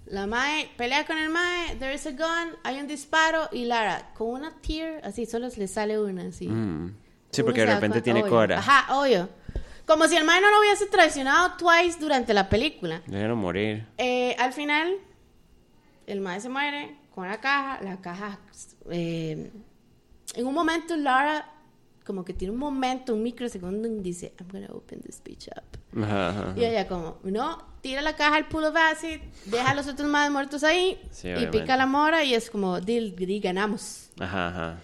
La mae pelea con el mae, there is a gun, hay un disparo y Lara con una tear, así solo le sale una, así. Mm. Sí, porque de repente tiene obvio. cora. Ajá, obvio. Como si el mae no lo hubiese traicionado twice durante la película. Déjalo morir. Eh, al final, el mae se muere con la caja. La caja. eh, en un momento, Lara, como que tiene un momento, un microsegundo, y dice: I'm gonna open this bitch up. Ajá, ajá. Y ella, como, no, tira la caja al pool of acid, deja a los otros más muertos ahí, Sí, y pica la mora, y es como, deal, ganamos. Ajá, ajá.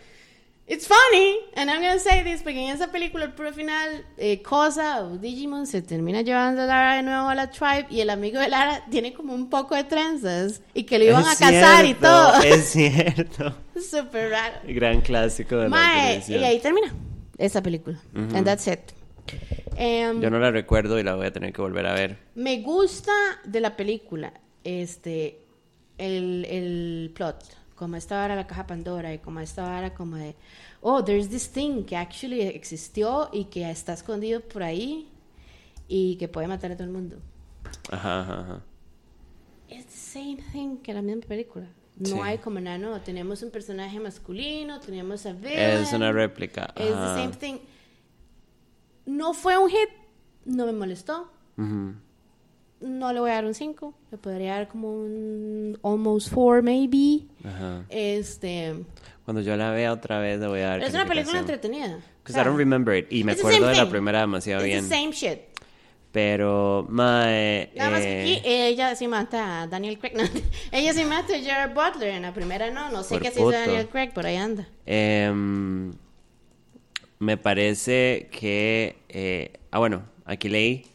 It's funny, and I'm gonna say this, porque en esa película, el puro final, eh, Cosa o Digimon se termina llevando a Lara de nuevo a la tribe, y el amigo de Lara tiene como un poco de trenzas, y que lo iban a Es casar y cierto, todo. Es cierto. Súper raro. Gran clásico de la Mae, televisión. y ahí termina esa película. And that's it. Em, Yo no la recuerdo y la voy a tener que volver a ver. Me gusta de la película este el, el plot, como esta ahora la caja Pandora y como esta ahora como de oh, there's this thing que actually existió y que está escondido por ahí y que puede matar a todo el mundo. Ajá, ajá, ajá. Es the same thing que la misma película. No Sí. hay como nada, no. Tenemos un personaje masculino, tenemos a villain. Es una réplica. Es the ajá. same thing. No fue un hit, no me molestó. Ujú. No le voy a dar un 5, le podría dar como un almost 4 maybe. Ajá. Este, Cuando yo la vea otra vez le voy a dar es una película entretenida. Because I don't remember it. Y me It's acuerdo same de la primera demasiado It's bien. the same shit. Pero, mae. Nada más que eh, aquí ella sí mata a Daniel Craig. No, ella sí mata a Gerard Butler. En la primera no, no sé Por qué se hizo. Daniel Craig, por ahí anda. Em, me parece que. eh, ah, bueno, aquí leí.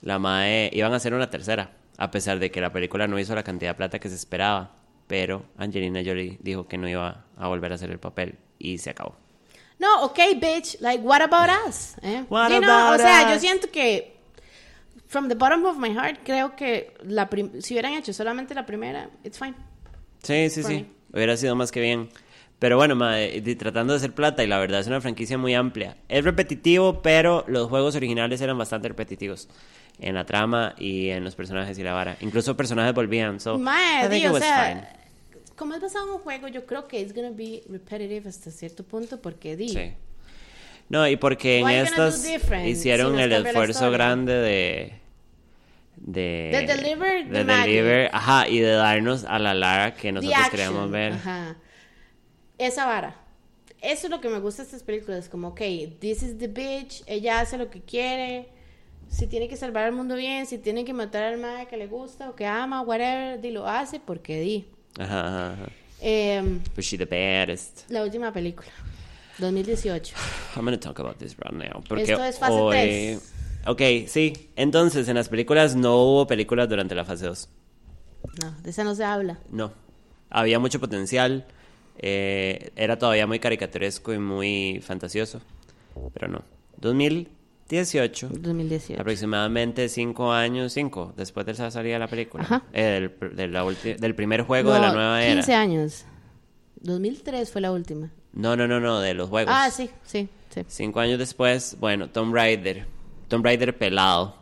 La MAE. Iban a hacer una tercera. A pesar de que la película no hizo la cantidad de plata que se esperaba. Pero Angelina Jolie dijo que no iba a volver a hacer el papel. Y se acabó. No, ok, bitch. Like, what about us? ¿Eh? What You know, about o sea, us? yo siento que, from the bottom of my heart, creo que la si hubieran hecho solamente la primera, it's fine. Sí, sí, sí. Hubiera sido más que bien. Pero bueno, di- tratando de hacer plata, y la verdad es una franquicia muy amplia. Es repetitivo, pero los juegos originales eran bastante repetitivos. En la trama y en los personajes y la vara. Incluso personajes volvían. So, Mae, I think di, it o was sea, fine. como es basado en un juego, yo creo que it's gonna be repetitive hasta cierto punto porque di. Sí. No, y porque en estas hicieron si el esfuerzo grande de. De, De deliver de deliver, ajá, y de darnos a la Lara que nosotros queríamos ver. Ajá. Esa vara. Eso es lo que me gusta de estas películas. Como, ok, this is the bitch. Ella hace lo que quiere. Si tiene que salvar al mundo bien, si tiene que matar al madre que le gusta o que ama, whatever, di lo hace porque di. Ajá, ajá, ajá. But she the baddest. la última película, 2018. I'm gonna talk about this right now. Porque Esto es fase hoy... tres. Ok, sí. Entonces, en las películas no hubo películas durante la fase 2. No, de esa no se habla. No. Había mucho potencial. Eh, era todavía muy caricaturesco y muy fantasioso. Pero no. 2018. 2018. Aproximadamente cinco años, cinco, después de esa salida de la película. Ajá. Eh, del, de la del primer juego de la No, nueva 15 era. años. 2003 fue la última. No, no, no, no, de los juegos. Ah, sí, sí, sí. Cinco años después, bueno, Tomb Raider. Tomb Raider pelado.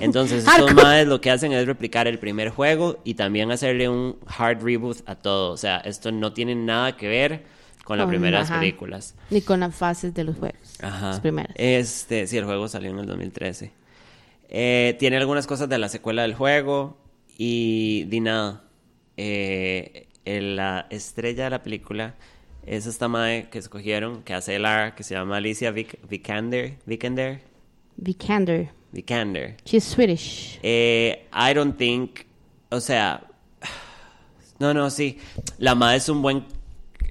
Entonces, estos madres lo que hacen es replicar el primer juego y también hacerle un hard reboot a todo. O sea, esto no tiene nada que ver con las primeras ajá. películas. Ni con las fases de los juegos. Ajá. Las primeras. Este, sí, el juego salió en el 2013. Eh, tiene algunas cosas de la secuela del juego y di nada. Eh, el- la estrella de la película es esta madre que escogieron, que hace Lara, que se llama Alicia Vik- Vikander. Vikander. Vikander. Vikander. She's Swedish. Eh, I don't think, o sea, no, no, sí, la madre es un buen,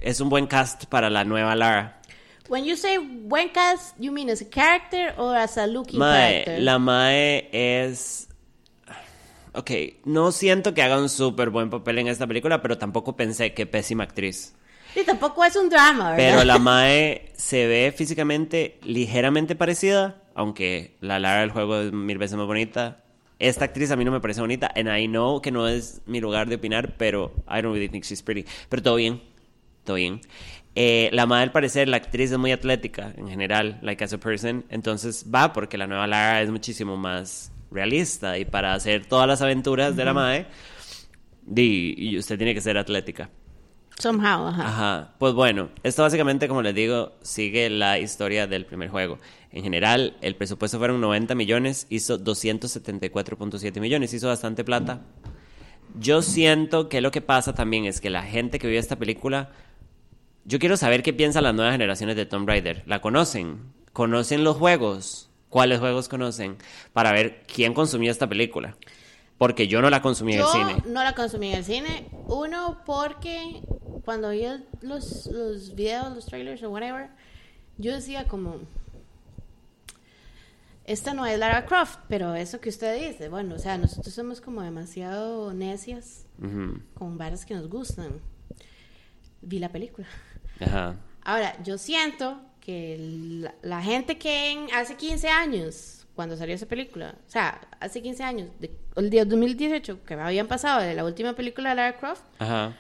es un buen cast para la nueva Lara. When you say buen cast, you mean as a character or as a looking Mae, character? la Mae es. Ok, no siento que haga un súper buen papel en esta película, pero tampoco pensé que pésima actriz. Sí, tampoco es un drama, ¿verdad? Pero la Mae se ve físicamente ligeramente parecida, aunque la Lara del juego es mil veces más bonita. Esta actriz a mí no me parece bonita, and I know que no es mi lugar de opinar, pero I don't really think she's pretty. Pero todo bien, todo bien. Eh, la Mae, al parecer, la actriz es muy atlética en general, like as a person, entonces va porque la nueva Lara es muchísimo más realista y para hacer todas las aventuras de la di, y usted tiene que ser atlética. Somehow, ajá. Ajá. Pues bueno, esto básicamente, como les digo, sigue la historia del primer juego. En general, el presupuesto fueron 90 millones, hizo 274.7 millones, hizo bastante plata. Yo siento que lo que pasa también es que la gente que vio esta película, yo quiero saber qué piensan las nuevas generaciones de Tomb Raider. ¿La conocen? ¿Conocen los juegos? ¿Cuáles juegos conocen? Para ver quién consumió esta película. Porque yo no la consumí en el Yo cine. no la consumí en el cine. Uno, porque cuando vi los, los videos, los trailers o whatever, yo decía como, esta no es Lara Croft, pero eso que usted dice, bueno, o sea, nosotros somos como demasiado necias con varas que nos gustan. Vi la película. Ajá. Ahora, yo siento que la, la gente que en- hace 15 años, cuando salió esa película, o sea, hace 15 años, de- el día 2018, que habían pasado de la última película de Lara Croft, Ajá.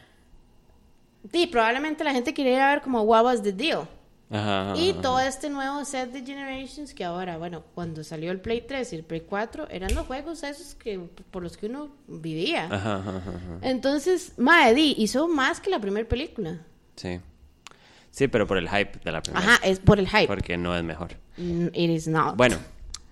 y probablemente la gente quería ir a ver como What Was the Deal. Ajá. Y ajá. todo este nuevo set de Generations que ahora, bueno, cuando salió el Play 3 y el Play 4, eran los juegos esos que por los que uno vivía. Ajá. Entonces, Mae Di hizo más que la primera película. Sí. Sí, pero por el hype de la primera. Ajá, es por el hype. Porque no es mejor. Mm, It is not. Bueno,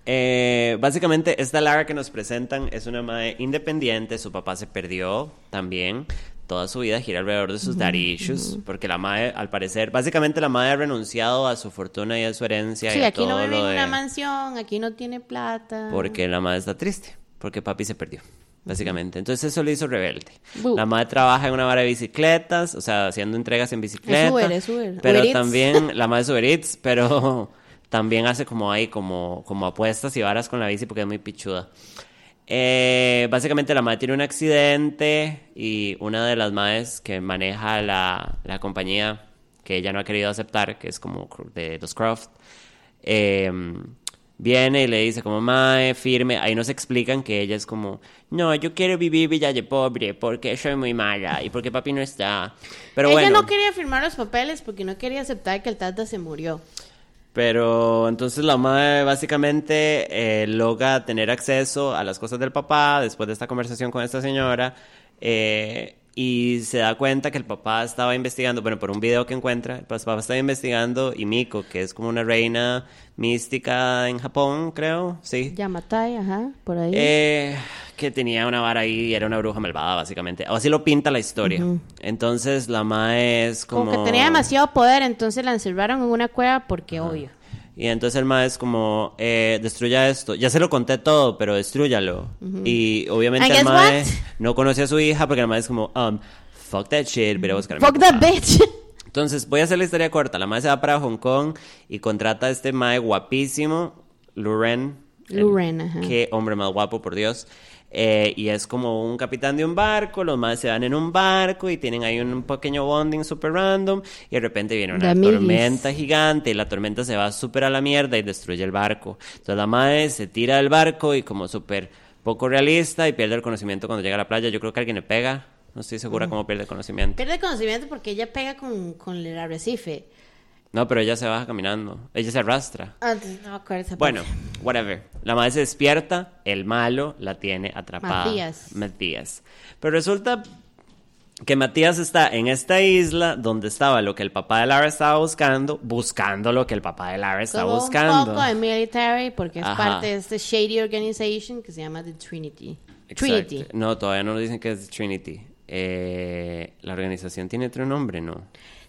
eh, básicamente esta Lara que nos presentan es una madre independiente. Su papá se perdió también. Toda su vida gira alrededor de sus daddy issues. Porque la madre, al parecer, básicamente la madre ha renunciado a su fortuna y a su herencia. Sí, y a aquí no vive en de- una mansión, aquí no tiene plata. Porque la madre está triste. Porque papi se perdió. Básicamente. Entonces eso le hizo rebelde. La madre trabaja en una vara de bicicletas, o sea, haciendo entregas en bicicleta. Es Uber, es Uber. Pero Uber también, la madre es Uber Eats, pero también hace como ahí, como, como apuestas y varas con la bici porque es muy pichuda. Eh, básicamente la madre tiene un accidente y una de las madres que maneja la, la compañía que ella no ha querido aceptar, que es como de los Croft, eh, viene y le dice como, mae, firme, ahí nos explican que ella es como, no, yo quiero vivir Villa de Pobre porque soy muy mala y porque papi no está. Pero Ella bueno, no quería firmar los papeles porque no quería aceptar que el Tata se murió. Pero entonces la madre básicamente eh, logra tener acceso a las cosas del papá después de esta conversación con esta señora eh, y se da cuenta que el papá estaba investigando, bueno, por un video que encuentra, el papá estaba investigando y Miko, que es como una reina mística en Japón, creo, sí. Yamatai, ajá, por ahí. Eh, que tenía una vara ahí y era una bruja malvada, básicamente. O así lo pinta la historia. Entonces la mae es como... como... que tenía demasiado poder, entonces la encerraron en una cueva porque obvio. Y entonces el mae es como, eh, destruya esto. Ya se lo conté todo, pero destrúyalo. Y obviamente el mae what? no conoce a su hija porque el mae es como, um, fuck that shit, voy a buscar a mi Fuck papá". that bitch. Entonces, voy a hacer la historia corta. La madre se va para Hong Kong y contrata a este mae guapísimo, Luren. Luren, ajá. Qué hombre más guapo, por Dios. Eh, y es como un capitán de un barco, los más se van en un barco y tienen ahí un pequeño bonding super random y de repente viene una tormenta gigante y la tormenta se va súper a la mierda y destruye el barco. Entonces la madre se tira del barco y como súper poco realista y pierde el conocimiento cuando llega a la playa. Yo creo que alguien le pega. No estoy segura cómo pierde el conocimiento. Pierde conocimiento porque ella pega con, con el arrecife. No, pero ella se baja caminando. Ella se arrastra. Antes, no me acuerdo esa Bueno, whatever. La madre se despierta, el malo la tiene atrapada. Matías. Matías. Pero resulta que Matías está en esta isla donde estaba lo que el papá de Lara estaba buscando, buscando lo que el papá de Lara estaba Como buscando. un poco de military porque es Ajá. parte de este shady organization que se llama The Trinity. Exacto. Trinity. No, todavía no nos dicen que es Trinity. Eh, la organización tiene otro nombre, ¿no?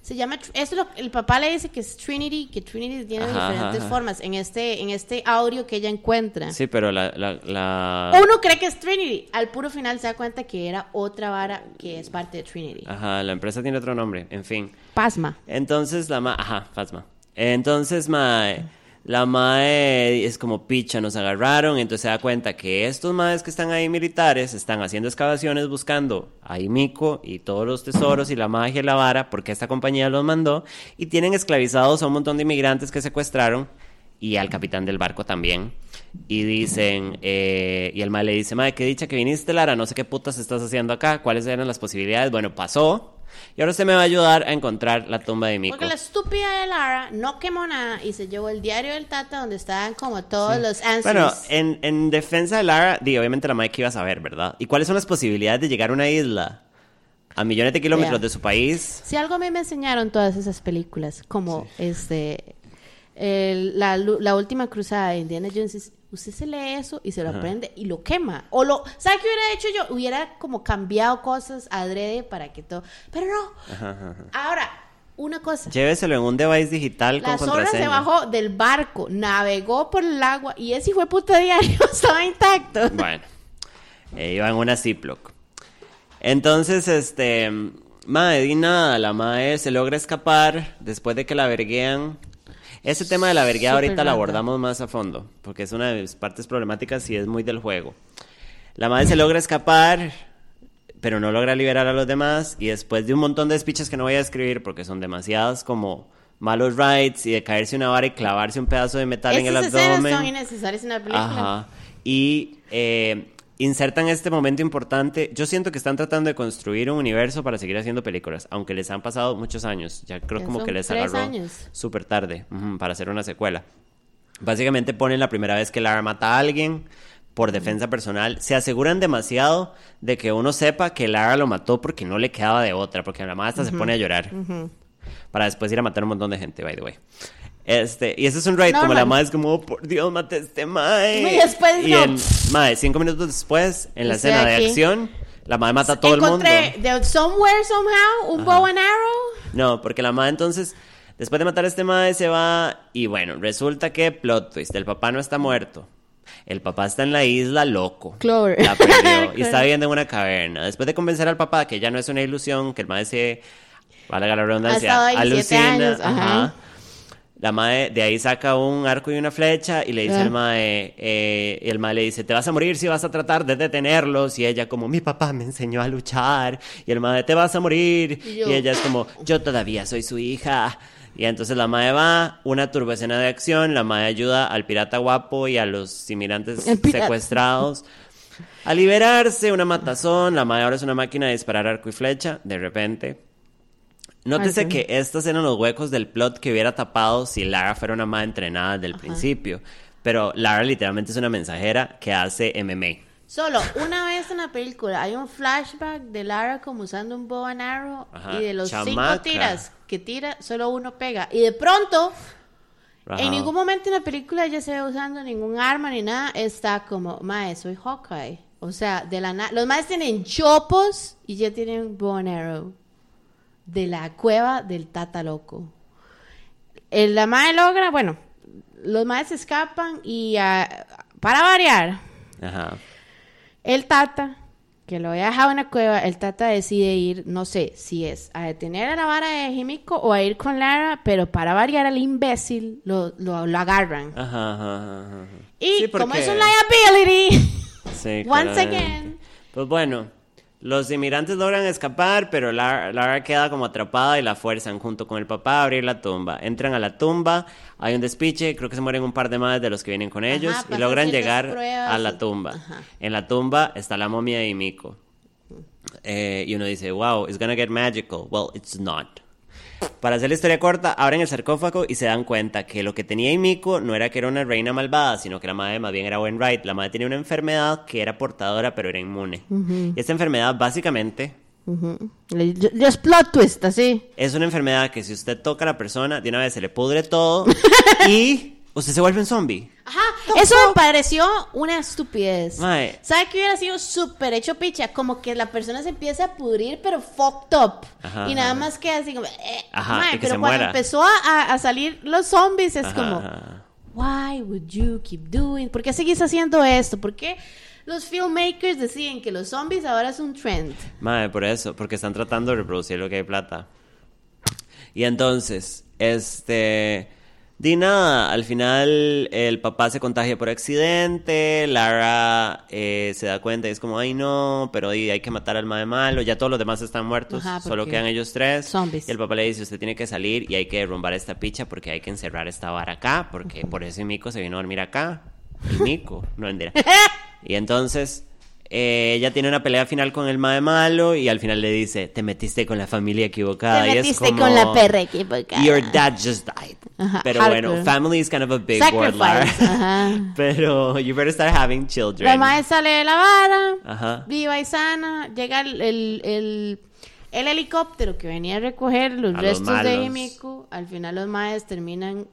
Se llama, lo- el papá le dice que es Trinity, que Trinity tiene Ajá, diferentes ajá. formas en este, en este audio que ella encuentra. Sí, pero la... la, la- Uno cree que es Trinity, al puro final se da cuenta que era otra vara que es parte de Trinity. Ajá, la empresa tiene otro nombre, en fin. Pasma. Entonces la ma... Ajá, Fasma. Entonces, mae, la mae es como picha, nos agarraron, entonces se da cuenta que estos maes que están ahí militares están haciendo excavaciones buscando a Imiko y todos los tesoros y la magia y la vara, porque esta compañía los mandó, y tienen esclavizados a un montón de inmigrantes que secuestraron y al capitán del barco también. Y dicen, eh, y el mae le dice, mae, qué dicha que viniste, Lara, no sé qué putas estás haciendo acá, cuáles eran las posibilidades. Bueno, pasó. Y ahora usted me va a ayudar a encontrar la tumba de Miko. Porque la estúpida de Lara no quemó nada y se llevó el diario del Tata donde estaban como todos los answers. Bueno, en, en defensa de Lara, di, obviamente la Mike iba a saber, ¿verdad? ¿Y cuáles son las posibilidades de llegar a una isla? a millones de kilómetros de su país. Si algo a mí me enseñaron todas esas películas, como este el- la, la última cruzada de Indiana Jones, es, usted se lee eso y se lo aprende y lo quema. O lo, ¿sabe qué hubiera hecho yo? Hubiera como cambiado cosas adrede para que todo. Pero no. Ajá, ajá, ajá. Ahora, una cosa. Lléveselo en un device digital La con zorra se contraseña. bajó del barco, navegó por el agua y ese fue puta diario estaba intacto. Bueno, eh, iba en una Ziploc. Entonces, este, Mae, di nada, la Mae se logra escapar después de que la verguean. Ese tema de la vergueada ahorita rata. abordamos más a fondo, porque es una de mis partes problemáticas y es muy del juego. La Mae se logra escapar, pero no logra liberar a los demás, y después de un montón de speeches que no voy a escribir porque son demasiadas como malos rights y de caerse una vara y clavarse un pedazo de metal en el escenas abdomen. son innecesarias en la película. Ajá. Y eh, insertan este momento importante. Yo siento que están tratando de construir un universo para seguir haciendo películas, aunque les han pasado muchos años. Ya creo Ya como que les agarró súper tarde para hacer una secuela. Básicamente ponen la primera vez que Lara mata a alguien por defensa personal. Se aseguran demasiado de que uno sepa que Lara lo mató porque no le quedaba de otra, porque la mamá hasta se pone a llorar. Para después ir a matar a un montón de gente, by the way. Este, y ese es un raid, como la madre es como, oh, por Dios, maté a este mae. Y después Y no. en, mae, cinco minutos después, en la Estoy escena de acción, la madre mata a todo el mundo. Encontré de somewhere, somehow, un bow and arrow. No, porque la madre entonces, después de matar a este madre, se va y bueno, resulta que plot twist, el papá no está muerto. El papá está en la isla loco. Clover. La perdió y está viviendo en una caverna. Después de convencer al papá que ya no es una ilusión, que el madre se, valga la redundancia, alucina. años, ajá. ajá. La madre de ahí saca un arco y una flecha y le dice Ah. al mae, eh, y el mae le dice, te vas a morir si vas a tratar de detenerlos. Y ella como, mi papá me enseñó a luchar. Y el mae, te vas a morir. Y ella es como, yo todavía soy su hija. Y entonces la mae va, una turboescena de acción, la mae ayuda al pirata guapo y a los inmigrantes secuestrados a liberarse, una matazón, la mae ahora es una máquina de disparar arco y flecha, de repente. Nótese Ay, sí. que estos eran los huecos del plot que hubiera tapado si Lara fuera una madre entrenada desde el principio. Pero Lara literalmente es una mensajera que hace MMA. Solo una vez en la película hay un flashback de Lara como usando un bow and arrow Ajá, y de los chamaca. cinco tiras que tira, solo uno pega. Y de pronto, Ajá. en ningún momento en la película ella se ve usando ningún arma ni nada. Está como, mae, soy Hawkeye. O sea, de la na- los maes tienen chopos y ya tienen bow and arrow. De la cueva del Tata Loco. El, la mae logra, bueno, los maes escapan y ah, para variar, Ajá. el Tata, que lo había dejado en la cueva, el Tata decide ir, no sé si es a detener a la vara de Jimico o a ir con Lara, pero para variar al imbécil lo, lo, lo agarran. Ajá, ajá. Y Sí, como porque- es un liability, Sí, once again, Pues bueno, los inmigrantes logran escapar, pero Lara, Lara queda como atrapada y la fuerzan junto con el papá a abrir la tumba. Entran a la tumba, hay un despiche, creo que se mueren un par de más de los que vienen con ellos y logran llegar pruebas a la tumba. ajá. En la tumba está la momia de Imiko. Eh, y uno dice, wow, it's gonna get magical. Well, it's not. Para hacer la historia corta, abren el sarcófago y se dan cuenta que lo que tenía Imiko no era que era una reina malvada, sino que la madre más bien era Wainwright. La madre tenía una enfermedad que era portadora, pero era inmune. Y esta enfermedad, básicamente, ujú, le- just plot twist, así. es una enfermedad que si usted toca a la persona, de una vez se le pudre todo y usted se vuelve un zombie. Ajá, eso me pareció una estupidez. Mae. ¿Sabe qué hubiera sido súper hecho picha? Como que la persona se empieza a pudrir, pero fucked up. Ajá, y nada más queda así como. eh, Ajá, mae, y que pero se cuando muera. empezó a, salir los zombies, es Ajá, como. Why would you keep doing? ¿Por qué seguís haciendo esto? ¿Por qué los filmmakers deciden que los zombies ahora es un trend? Madre, por eso, porque están tratando de reproducir lo que hay plata. Y entonces, este. Di nada, al final el papá se contagia por accidente, Lara eh, se da cuenta y es como, ay no, pero di, hay que matar al mae malo, ya todos los demás están muertos, Ajá, solo quedan ellos tres. zombies. Y el papá le dice, usted tiene que salir y hay que derrumbar esta picha porque hay que encerrar esta vara acá, porque por eso mico se vino a dormir acá. El mico, no mentira. Y entonces eh, ella tiene una pelea final con el mae malo y al final le dice, te metiste con la familia equivocada. Te y es metiste como, con la perra equivocada. Your dad just died. Ajá, Pero hardcore. bueno, family is kind of a big word, Lara. Pero you better start having children. La madre sale de la vara, Ajá. viva y sana, llega el, el, el, el helicóptero que venía a recoger los A los restos de. Himiko, al final los maes terminan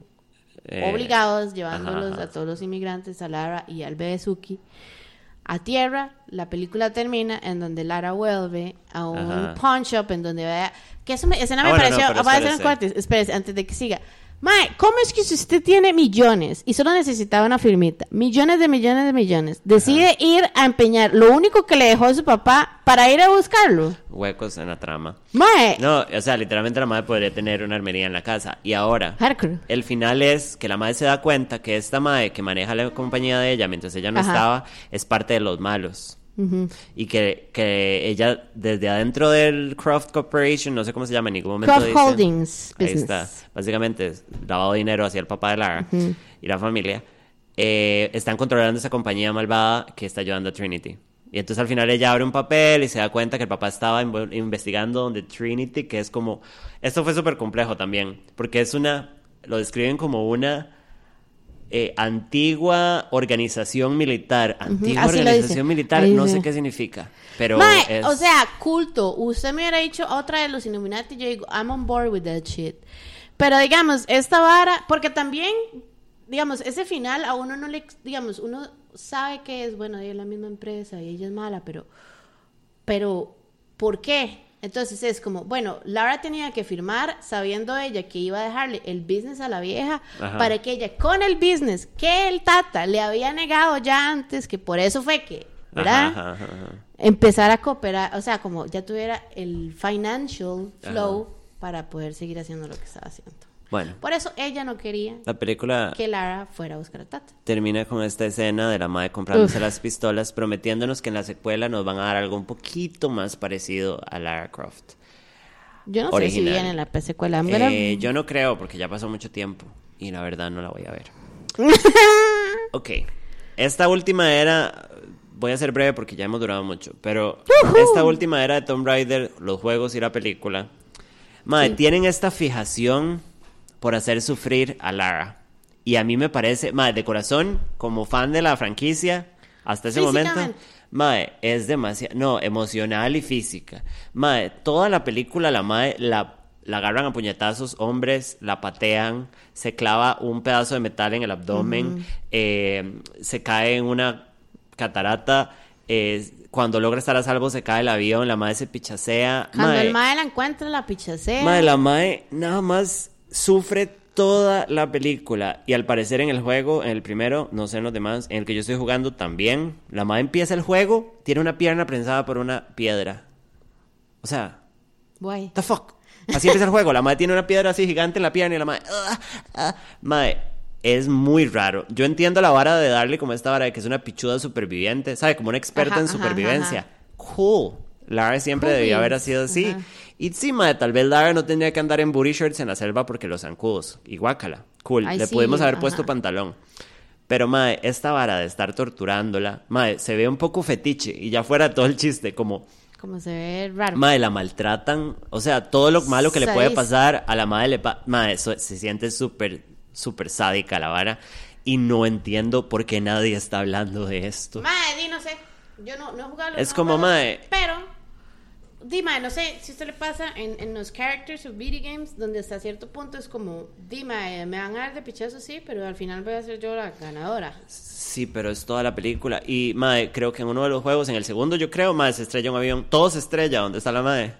Eh, obligados llevándolos ajá, ajá. a todos los inmigrantes, a Lara y al bebé Suki, a tierra. La película termina en donde Lara vuelve a un Ajá. pawn shop en donde vea... Que esa me- escena me no, pareció... un espérese. espérese, antes de que siga. Mae, ¿cómo es que si usted tiene millones y solo necesitaba una firmita, millones de millones de millones, decide ir a empeñar lo único que le dejó su papá para ir a buscarlo? Huecos en la trama. Mae, No, o sea, literalmente la madre podría tener una armería en la casa. Y ahora, hardcore. el final es que la madre se da cuenta que esta madre que maneja la compañía de ella mientras ella no Ajá. estaba es parte de los malos. Ujú. Y que, que ella, desde adentro del Croft Corporation, no sé cómo se llama, en ningún momento Croft dice- Holdings Ahí Business. está. Básicamente, lavado de dinero hacia el papá de Lara y la familia. eh, están controlando esa compañía malvada que está ayudando a Trinity. Y entonces al final ella abre un papel y se da cuenta que el papá estaba investigando donde Trinity, que es como... Esto fue súper complejo también, porque es una... Lo describen como una eh, antigua organización militar. Antigua así organización militar, Ahí no sé qué significa. Pero Mae, es- o sea, culto. Usted me hubiera dicho otra de los Illuminati, yo digo, I'm on board with that shit. Pero digamos, esta vara, porque también, digamos, ese final a uno no le, digamos, uno sabe que es, bueno, ella es la misma empresa y ella es mala, pero, pero, ¿por qué? Entonces es como, bueno, Lara tenía que firmar sabiendo ella que iba a dejarle el business a la vieja Ajá. para que ella con el business que el tata le había negado ya antes, que por eso fue que, ¿verdad? Ajá. empezar a cooperar, o sea, como ya tuviera el financial flow para poder seguir haciendo lo que estaba haciendo. Bueno, Por eso ella no quería la película que Lara fuera a buscar a Tata. termina con esta escena de la madre comprándose Uf. las pistolas, prometiéndonos que en la secuela nos van a dar algo un poquito más parecido a Lara Croft. Yo no sé Original. si viene en la secuela. Gonna- Eh, yo no creo, porque ya pasó mucho tiempo y la verdad no la voy a ver. Ok, esta última era, voy a ser breve porque ya hemos durado mucho, pero esta última era de Tomb Raider, los juegos y la película, madre, tienen esta fijación por hacer sufrir a Lara. Y a mí me parece, madre, de corazón, como fan de la franquicia, hasta ese momento. Mae, es demasiado. No, emocional y física. Mae, toda la película, la Mae la, la agarran a puñetazos, hombres, la patean, se clava un pedazo de metal en el abdomen, eh, se cae en una catarata. eh, cuando logra estar a salvo, se cae el avión, la Mae se pichasea. Cuando Mae, el mae la encuentra, la pichasea. Mae, la Mae nada más sufre toda la película. Y al parecer en el juego, en el primero, no sé en los demás, en el que yo estoy jugando también, la Mae empieza el juego, tiene una pierna prensada por una piedra. O sea, Guay. the fuck. Así empieza el juego. La Mae tiene una piedra así gigante en la pierna y la Mae. ah, ah. Mae, es muy raro. Yo entiendo la vara de darle como esta vara de que es una pichuda superviviente, ¿sabe? Como una experta Ajá, en ajá, supervivencia. ajá. Cool. Lara siempre Cool debió haber sido así. Ajá. Y sí, mae, tal vez Lara no tendría que andar en booty shirts en la selva porque los zancudos. Y guácala. Cool. Ay, Le sí, pudimos haber ajá. puesto pantalón. Pero, mae, esta vara de estar torturándola, mae, se ve un poco fetiche. Y ya fuera todo el chiste, como, Como se ve raro. mae, la maltratan. O sea, todo lo malo que le puede pasar a la madre le pasa. Mae, eso- se siente súper, súper sádica la vara. Y no entiendo por qué nadie está hablando de esto. Mae, di, no sé. Yo no, no he jugado Es nuevos como, juegos, mae. Pero, di, mae, no sé si esto le pasa en, en los characters of video games, donde hasta cierto punto es como, di, mae, me van a dar de pichazo, sí, pero al final voy a ser yo la ganadora. Sí, pero es toda la película. Y, madre, creo que en uno de los juegos, en el segundo, yo creo, madre, se estrella un avión. Todo se estrella donde está la madre.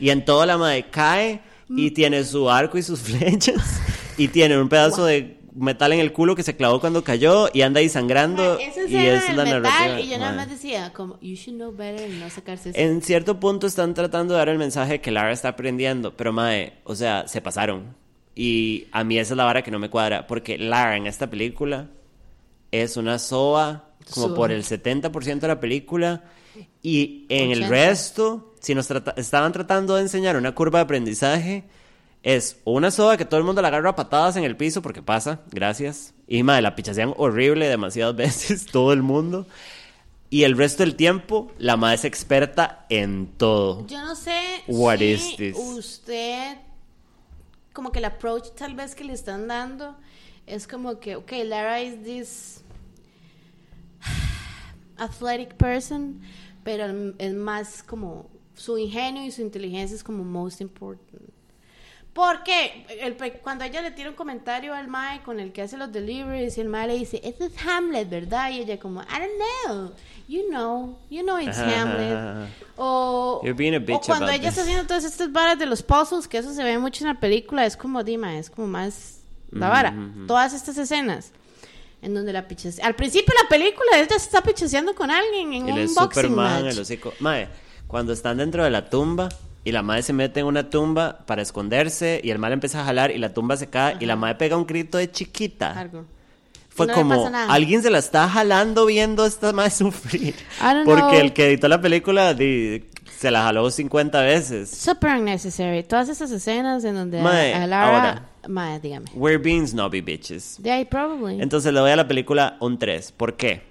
Y en toda la madre cae Mm. y tiene su arco y sus flechas. Y tiene un pedazo de metal en el culo que se clavó cuando cayó y anda ahí sangrando. Y es la metal, narrativa. y yo nada más decía, como, you should know better, no sacarse eso. En cierto punto están tratando de dar el mensaje que Lara está aprendiendo, pero mae, o sea, se pasaron. Y a mí esa es la vara que no me cuadra, porque Lara en esta película es una soa como por el 70% de la película y en el 80. resto, si nos trata- estaban tratando de enseñar una curva de aprendizaje, es una soda que todo el mundo la agarra a patadas en el piso porque pasa, gracias. Y madre, la pichasean horrible demasiadas veces, todo el mundo. Y el resto del tiempo, la madre es experta en todo. Yo no sé What si is this? usted, como que el approach tal vez que le están dando es como que, ok, Lara is this athletic person, pero es más como su ingenio y su inteligencia es como most important. Porque el, cuando ella le tira un comentario al Mae con el que hace los deliveries y el Mae le dice, este es Hamlet, ¿verdad? Y ella como, I don't know, you know, you know it's Hamlet. O, You're being a o bitch cuando about ella está this. haciendo todas estas varas de los puzzles, que eso se ve mucho en la película, es como Dima, es como más la vara. Todas estas escenas en donde la pichas... Al principio de la película ella se está pichaseando con alguien en Y un boxing majan match. el hocico. Mae, cuando están dentro de la tumba y la madre se mete en una tumba para esconderse y el mal empieza a jalar y la tumba se cae y la madre pega un grito de chiquita. Algo. Fue no como alguien se la está jalando viendo a esta madre sufrir. Porque know. el que editó la película di- se la jaló 50 veces. Super unnecessary. Todas esas escenas en donde Mae, a, Lara... ahora. Mae, dígame. We're being snobby bitches. De ahí, probably. Entonces le doy a la película un 3. ¿Por qué?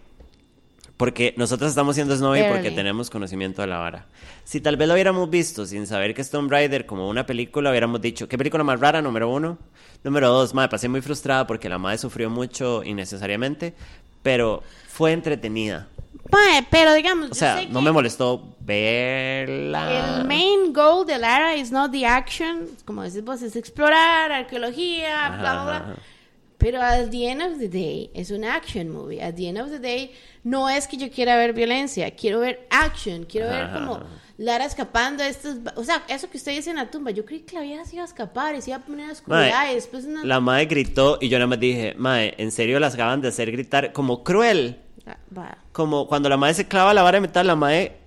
Porque nosotros estamos siendo snobby porque Barely. tenemos conocimiento de la vara. Si tal vez lo hubiéramos visto sin saber que es Tomb Raider como una película, hubiéramos dicho, ¿qué película más rara? Número uno. Número dos, madre, pasé muy frustrada porque la madre sufrió mucho innecesariamente, pero fue entretenida. Mae, pero digamos, O yo sea, sé no que me molestó verla. El main goal de Lara is not the action, como decís vos, es explorar, arqueología, bla, bla, bla. Pero at the end of the day, es un action movie. At the end of the day, no es que yo quiera ver violencia, quiero ver action, quiero ver Ajá. como Lara escapando estos... O sea, eso que usted dice en la tumba, yo creí que la vieja se iba a escapar y se iba a poner a oscuridad y después una... La madre gritó y yo nada más dije, madre, ¿en serio las acaban de hacer gritar como cruel? Ah, va. Como cuando la madre se clava la vara de metal, la madre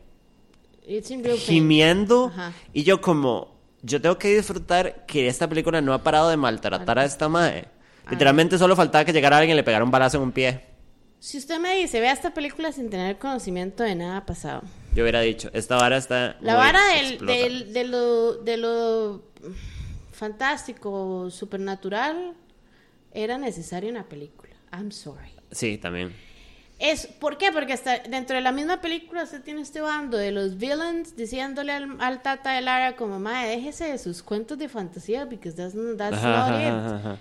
gimiendo Ajá. y yo como yo tengo que disfrutar que esta película no ha parado de maltratar a esta madre. Literalmente solo faltaba que llegara alguien y le pegara un balazo en un pie. Si usted me dice, vea esta película sin tener conocimiento de nada pasado. Yo hubiera dicho, esta vara está La vara del, del- de lo, de lo fantástico, supernatural, era necesario en la película. I'm sorry. Sí, también. Es, ¿Por qué? Porque hasta dentro de la misma película usted tiene este bando de los villains diciéndole al, al tata de Lara como, madre, déjese de sus cuentos de fantasía because that's, that's Ajá, not ajá, it". ajá.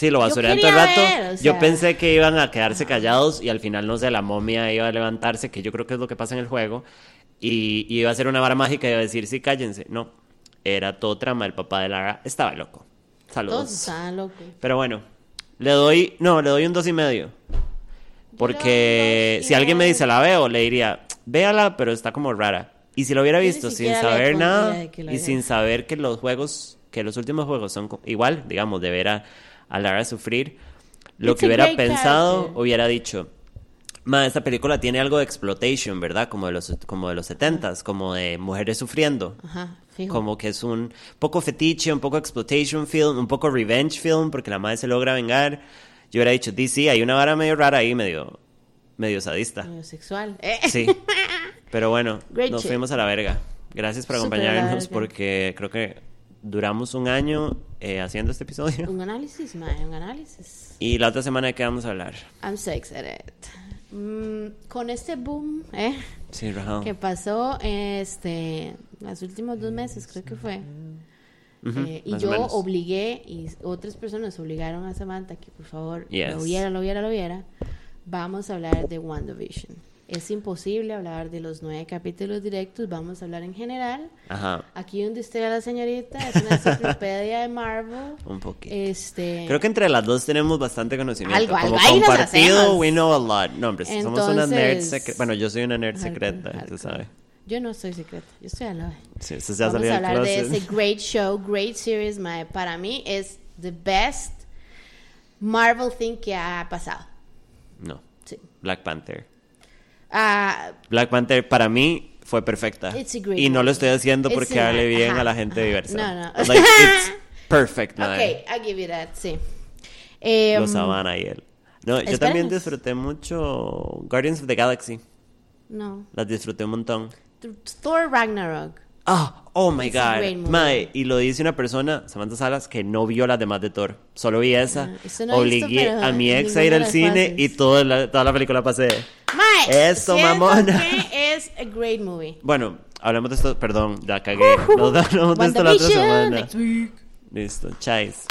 Sí, lo basurean todo el rato. ver, o Yo pensé que iban a quedarse callados y al final, no sé, la momia iba a levantarse, que yo creo que es lo que pasa en el juego, y, y iba a hacer una vara mágica y iba a decir, sí, cállense. No, era todo trama. El papá de Lara estaba loco. Saludos. Todos estaban locos. Pero bueno, le doy, no, le doy un dos y medio. Porque si alguien me dice la veo, le diría, véala, pero está como rara. Y si lo hubiera visto sin saber nada y sin saber que los juegos, que los últimos juegos son igual, digamos, de ver a, a Lara sufrir, lo It's que hubiera pensado, character. hubiera dicho, Ma, esta película tiene algo de exploitation, ¿verdad? Como de los, como de los 70s, como de mujeres sufriendo. Ajá, fijo. Como que es un poco fetiche, un poco exploitation film, un poco revenge film, porque la madre se logra vengar. Yo hubiera dicho, DC, hay una vara medio rara ahí, medio, medio sadista. Medio sexual. Eh. Sí. Pero bueno, Great nos shit. fuimos a la verga. Gracias por acompañarnos, porque creo que duramos un año eh, haciendo este episodio. Un análisis, mae, un análisis. Y la otra semana de qué vamos a hablar. I'm so excited. Mm, con este boom, ¿eh? Sí, Rahal. que pasó este los últimos dos meses creo que fue Ujú, Eh, y yo obligué y otras personas obligaron a Samantha que por favor Yes. lo viera lo viera lo viera vamos a hablar de WandaVision es imposible hablar de los nueve capítulos directos vamos a hablar en general Ajá, aquí donde esté la señorita es una enciclopedia de Marvel un poquito. este Creo que entre las dos tenemos bastante conocimiento. Algo, Como algo compartido, we know a lot. No, hombre, somos una nerd Entonces- secreta. Bueno, yo soy una nerd secreta, algo. tú sabes. yo no soy secreta yo estoy al lado Sí, eso ya Vamos salió a del hablar de ese great show, great series, mae. Para mí es the best Marvel thing que ha pasado. No, Sí. Black Panther. Ah, Black Panther para mí fue perfecta. It's a great Y no lo estoy haciendo It's porque hable bien ajá, a la gente ajá. diversa. No, no. Like, it's perfect, ok, madre. I give you that, sí. Eh, Los Savannah y él. No, yo espérenos. también disfruté mucho Guardians of the Galaxy. no. Las disfruté un montón. Thor Ragnarok. Ah, oh my It's god. Mae, y lo dice una persona, Samantha Salas, que no vio las demás de Thor. Solo vi esa. No visto, Obligué pero a mi ex a ir al cine fases. y toda la, toda la película pasé. Mae, Eso, mamona. que es a great movie. Bueno, hablemos de esto. Perdón, la cagué. Nos hablamos de esto la otra semana. Listo, chais.